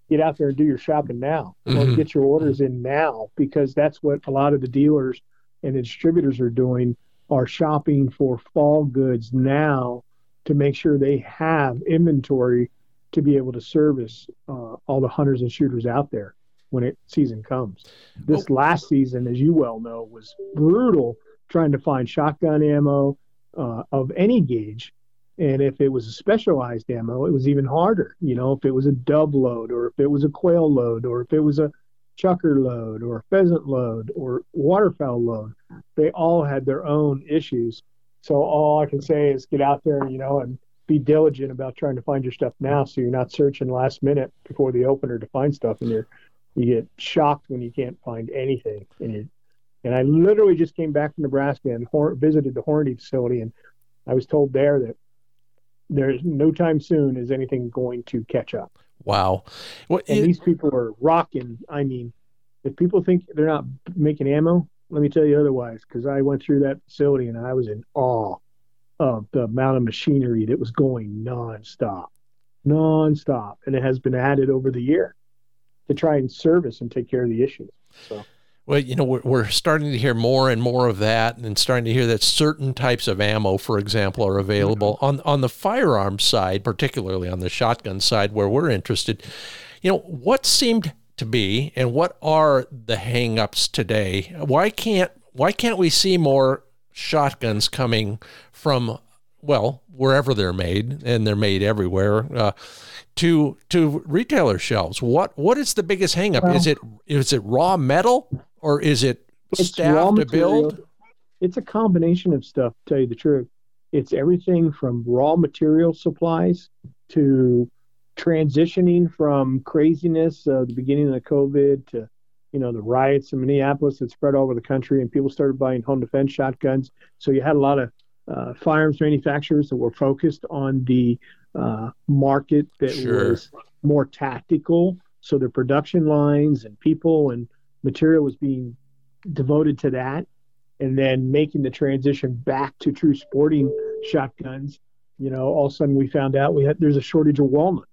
get out there and do your shopping now mm-hmm. get your orders in now because that's what a lot of the dealers and the distributors are doing are shopping for fall goods now to make sure they have inventory to be able to service uh, all the hunters and shooters out there when it season comes. This oh. last season, as you well know, was brutal trying to find shotgun ammo uh, of any gauge. And if it was a specialized ammo, it was even harder. You know, if it was a dove load, or if it was a quail load, or if it was a chukar load, or a pheasant load, or waterfowl load, they all had their own issues. So all I can say is get out there, you know, and be diligent about trying to find your stuff now, so you're not searching last minute before the opener to find stuff, and you you get shocked when you can't find anything, and you and I literally just came back from Nebraska and hor- visited the Hornady facility, and I was told there that there's no time soon is anything going to catch up. Wow. Well, and it, these people are rocking. I mean, if people think they're not making ammo, let me tell you otherwise, because I went through that facility and I was in awe of the amount of machinery that was going nonstop, nonstop, and it has been added over the year to try and service and take care of the issues. So. Well, you know, we're, we're starting to hear more and more of that, and starting to hear that certain types of ammo, for example, are available mm-hmm. on on the firearm side, particularly on the shotgun side, where we're interested. You know, what seemed to be, and what are the hangups today? Why can't why can't we see more shotguns coming from well wherever they're made, and they're made everywhere? Uh, to to retailer shelves. What what is the biggest hangup? Well, is it is it raw metal or is it staff to build? It's a combination of stuff. To tell you the truth, it's everything from raw material supplies to transitioning from craziness uh, the beginning of the COVID to you know the riots in Minneapolis that spread all over the country and people started buying home defense shotguns. So you had a lot of uh, firearms manufacturers that were focused on the uh, market that sure. was more tactical. So the production lines and people and material was being devoted to that. And then making the transition back to true sporting shotguns, you know, all of a sudden we found out we had there's a shortage of walnut.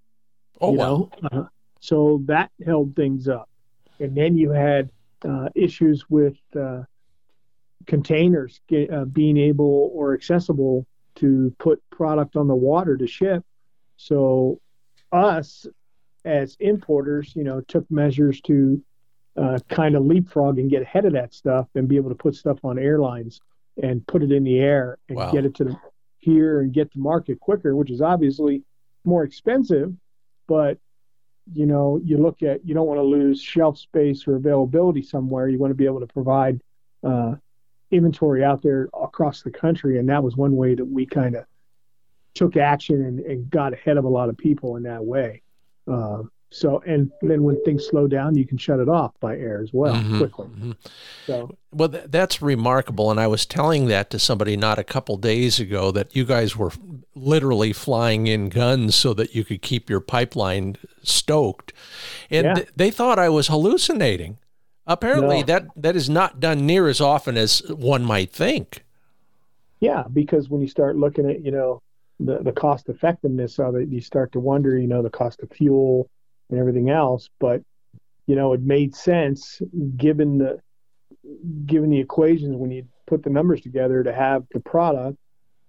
Oh, wow. Uh, so that held things up. And then you had uh, issues with uh, containers get, uh, being able or accessible to put product on the water to ship so us as importers, you know, took measures to uh, kind of leapfrog and get ahead of that stuff and be able to put stuff on airlines and put it in the air and wow. get it to the here and get to market quicker, which is obviously more expensive, but you know, you look at you don't want to lose shelf space or availability somewhere. You want to be able to provide uh, inventory out there across the country, and that was one way that we kind of took action and, and, got ahead of a lot of people in that way. Uh, so, and then when things slow down, you can shut it off by air as well mm-hmm, quickly. Mm-hmm. So, well, th- that's remarkable. And I was telling that to somebody not a couple days ago that you guys were literally flying in guns so that you could keep your pipeline stoked, and yeah. th- they thought I was hallucinating. Apparently, no. that that is not done near as often as one might think. Yeah, because when you start looking at you know the the cost effectiveness of it, you start to wonder, you know, the cost of fuel and everything else. But you know, it made sense given the given the equations when you put the numbers together to have the product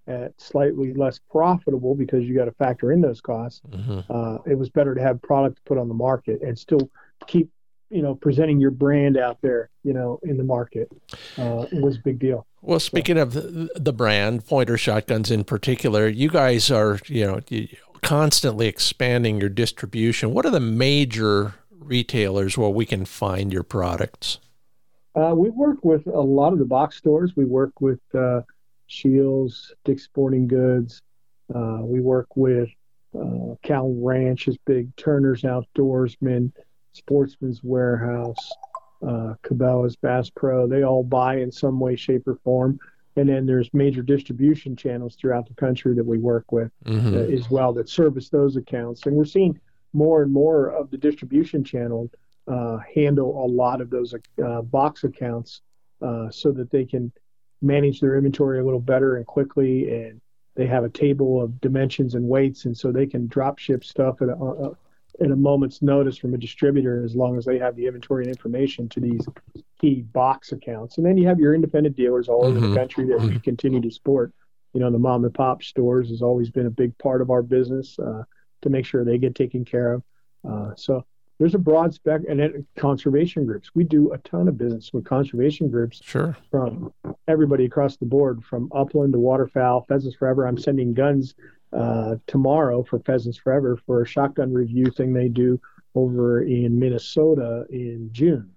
at slightly less profitable because you got to factor in those costs. Mm-hmm. Uh, it was better to have product to put on the market and still keep you know presenting your brand out there you know in the market uh, was a big deal well speaking so. of the brand pointer shotguns in particular you guys are you know constantly expanding your distribution. What are the major retailers where we can find your products? Uh, we work with a lot of the box stores. We work with uh, Scheels, Dick's Sporting Goods. Uh, we work with uh, Cal Ranch is big, Turner's Outdoorsman, Sportsman's Warehouse, uh, Cabela's Bass Pro. They all buy in some way, shape, or form and then there's major distribution channels throughout the country that we work with mm-hmm. uh, as well that service those accounts and we're seeing more and more of the distribution channel uh, handle a lot of those uh, box accounts uh, so that they can manage their inventory a little better and quickly and they have a table of dimensions and weights and so they can drop ship stuff at a, a at a moment's notice from a distributor as long as they have the inventory and information to these key box accounts. And then you have your independent dealers all over mm-hmm. the country that we continue to support. You know, the mom and pop stores has always been a big part of our business uh, to make sure they get taken care of. Uh, so there's a broad spec and then conservation groups. We do a ton of business with conservation groups. Sure. From everybody across the board, from upland to waterfowl, pheasants forever. I'm sending guns uh, tomorrow for Pheasants Forever for a shotgun review thing they do over in Minnesota in June.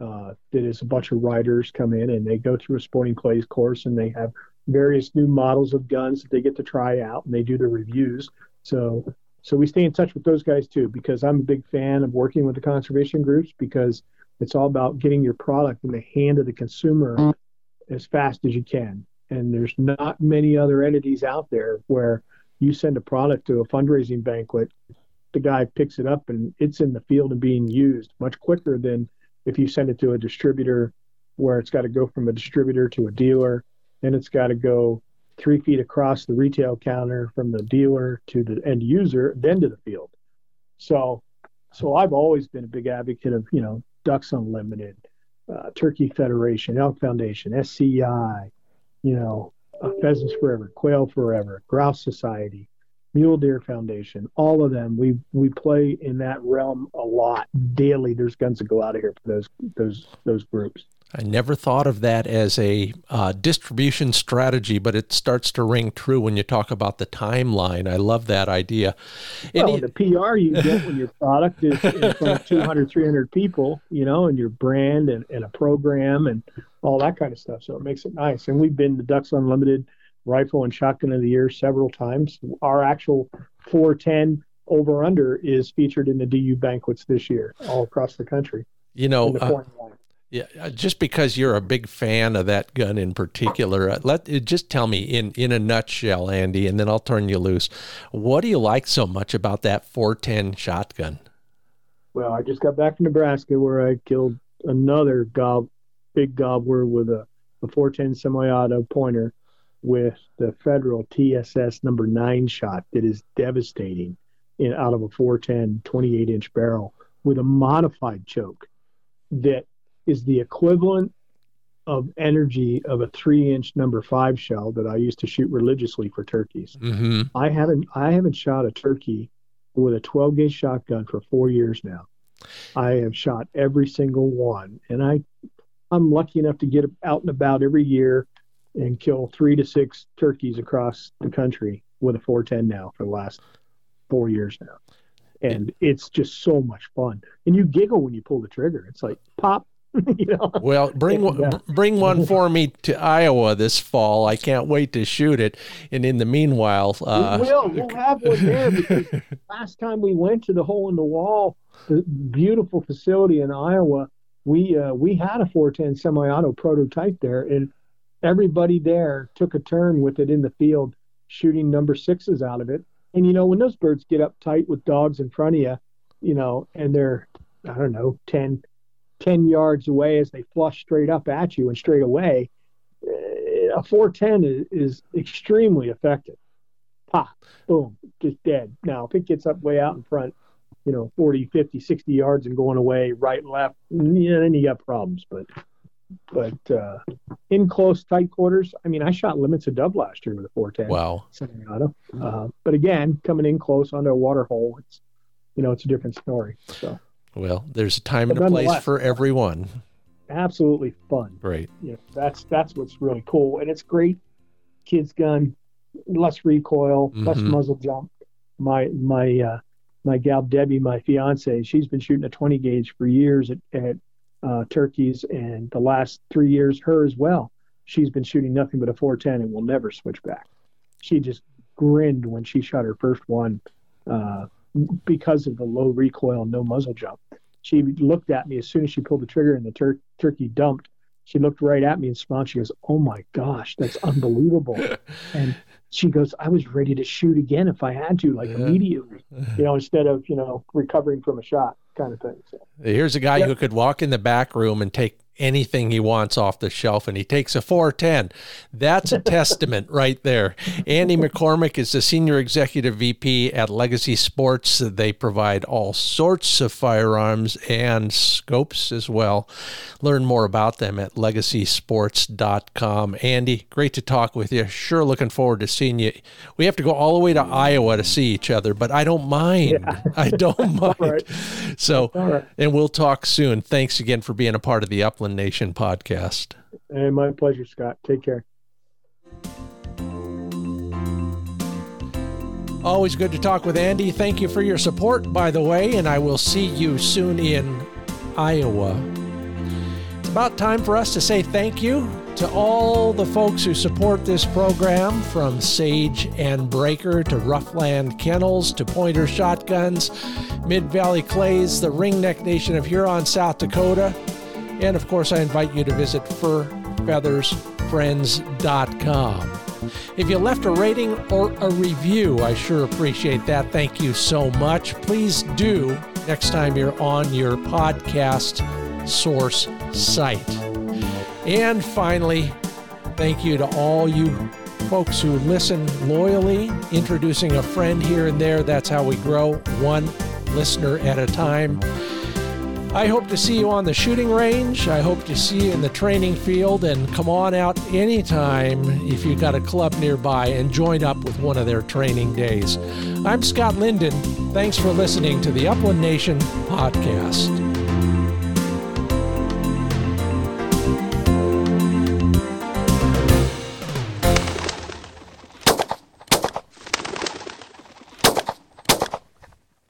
Uh, that is a bunch of riders come in and they go through a sporting clays course and they have various new models of guns that they get to try out and they do the reviews. So so we stay in touch with those guys too because I'm a big fan of working with the conservation groups because it's all about getting your product in the hand of the consumer as fast as you can. And there's not many other entities out there where you send a product to a fundraising banquet, the guy picks it up and it's in the field and being used much quicker than if you send it to a distributor where it's got to go from a distributor to a dealer, then it's got to go three feet across the retail counter from the dealer to the end user, then to the field. So, so I've always been a big advocate of you know Ducks Unlimited, uh, Turkey Federation, Elk Foundation, SCI, you know Pheasants Forever, Quail Forever, Grouse Society, Mule Deer Foundation, all of them. We we play in that realm a lot daily. There's guns that go out of here for those those those groups. I never thought of that as a uh, distribution strategy, but it starts to ring true when you talk about the timeline. I love that idea. Well, the PR you get when your product is in front of 200, 300 people, you know, and your brand and, and a program and all that kind of stuff. So it makes it nice. And we've been the Ducks Unlimited Rifle and Shotgun of the Year several times. Our actual 410 over under is featured in the DU banquets this year all across the country. You know, uh, yeah, uh, just because you're a big fan of that gun in particular, uh, let uh, just tell me in in a nutshell, Andy, and then I'll turn you loose. What do you like so much about that 410 shotgun? Well, I just got back from Nebraska where I killed another gob, big gobbler with a, a 410 semi-auto pointer with the Federal TSS number nine shot that is devastating in out of a 410 28 inch barrel with a modified choke that is the equivalent of energy of a three inch number five shell that I used to shoot religiously for turkeys. Mm-hmm. I haven't I haven't shot a turkey with a 12 gauge shotgun for four years now. I have shot every single one, and I I'm lucky enough to get out and about every year and kill three to six turkeys across the country with a 410 now for the last four years now. And it's just so much fun. And you giggle when you pull the trigger. It's like pop, you know? Well, bring one, bring one for me to Iowa this fall. I can't wait to shoot it. And in the meanwhile, uh... we will. We'll have one there because last time we went to the hole in the wall, the beautiful facility in Iowa, we uh, we had a 410 semi-auto prototype there, and everybody there took a turn with it in the field, shooting number sixes out of it. And you know, when those birds get up tight with dogs in front of you, you know, and they're I don't know 10 10 yards away as they flush straight up at you and straight away, eh, a 410 is, is extremely effective. Pop, boom, just dead. Now, if it gets up way out in front, you know, 40, 50, 60 yards and going away right and left, yeah, then you got problems. But but uh, in close, tight quarters, I mean, I shot limits of dove last year with a 410. Wow. Semi-auto. Uh, but again, coming in close onto a water hole, it's you know, it's a different story. So. Well, there's a time and a place for everyone. Absolutely fun. Right. Yeah, that's that's what's really cool, and it's great. Kids gun, less recoil, mm-hmm. less muzzle jump. My my uh, my gal Debbie, my fiance, she's been shooting a 20 gauge for years at, at uh, turkeys, and the last three years, her as well. She's been shooting nothing but a 410 and will never switch back. She just grinned when she shot her first one. Uh, because of the low recoil and no muzzle jump. She looked at me as soon as she pulled the trigger and the tur- turkey dumped. She looked right at me and smiled. She goes, "Oh my gosh, that's unbelievable!" and she goes, "I was ready to shoot again if I had to, like immediately, you know, instead of you know recovering from a shot." kind of thing. So. Here's a guy yep. who could walk in the back room and take anything he wants off the shelf and he takes a 410 that's a testament right there. Andy mccormick is the senior executive vp at legacy sports. They provide all sorts of firearms and scopes as well. Learn more about them at legacysports.com andy great to talk with you. Sure looking forward to seeing you. We have to go all the way to iowa to see each other but i don't mind. Yeah. i don't mind right. so right. and we'll talk soon. Thanks again for being a part of the upland Upland Nation podcast. Hey, my pleasure, Scott. Take care. Always good to talk with Andy. Thank you for your support, by the way, and I will see you soon in Iowa. It's about time for us to say thank you to all the folks who support this program, from Sage and Braker to Ruffland Kennels to Pointer Shotguns, Mid Valley Clays, the Ringneck Nation of Huron, South Dakota. And of course, I invite you to visit furfeathersfriends.com. If you left a rating or a review, I sure appreciate that. Thank you so much. Please do next time you're on your podcast source site. And finally, thank you to all you folks who listen loyally, introducing a friend here and there. That's how we grow, one listener at a time. I hope to see you on the shooting range. I hope to see you in the training field and come on out anytime if you've got a club nearby and join up with one of their training days. I'm Scott Linden. Thanks for listening to the Upland Nation podcast.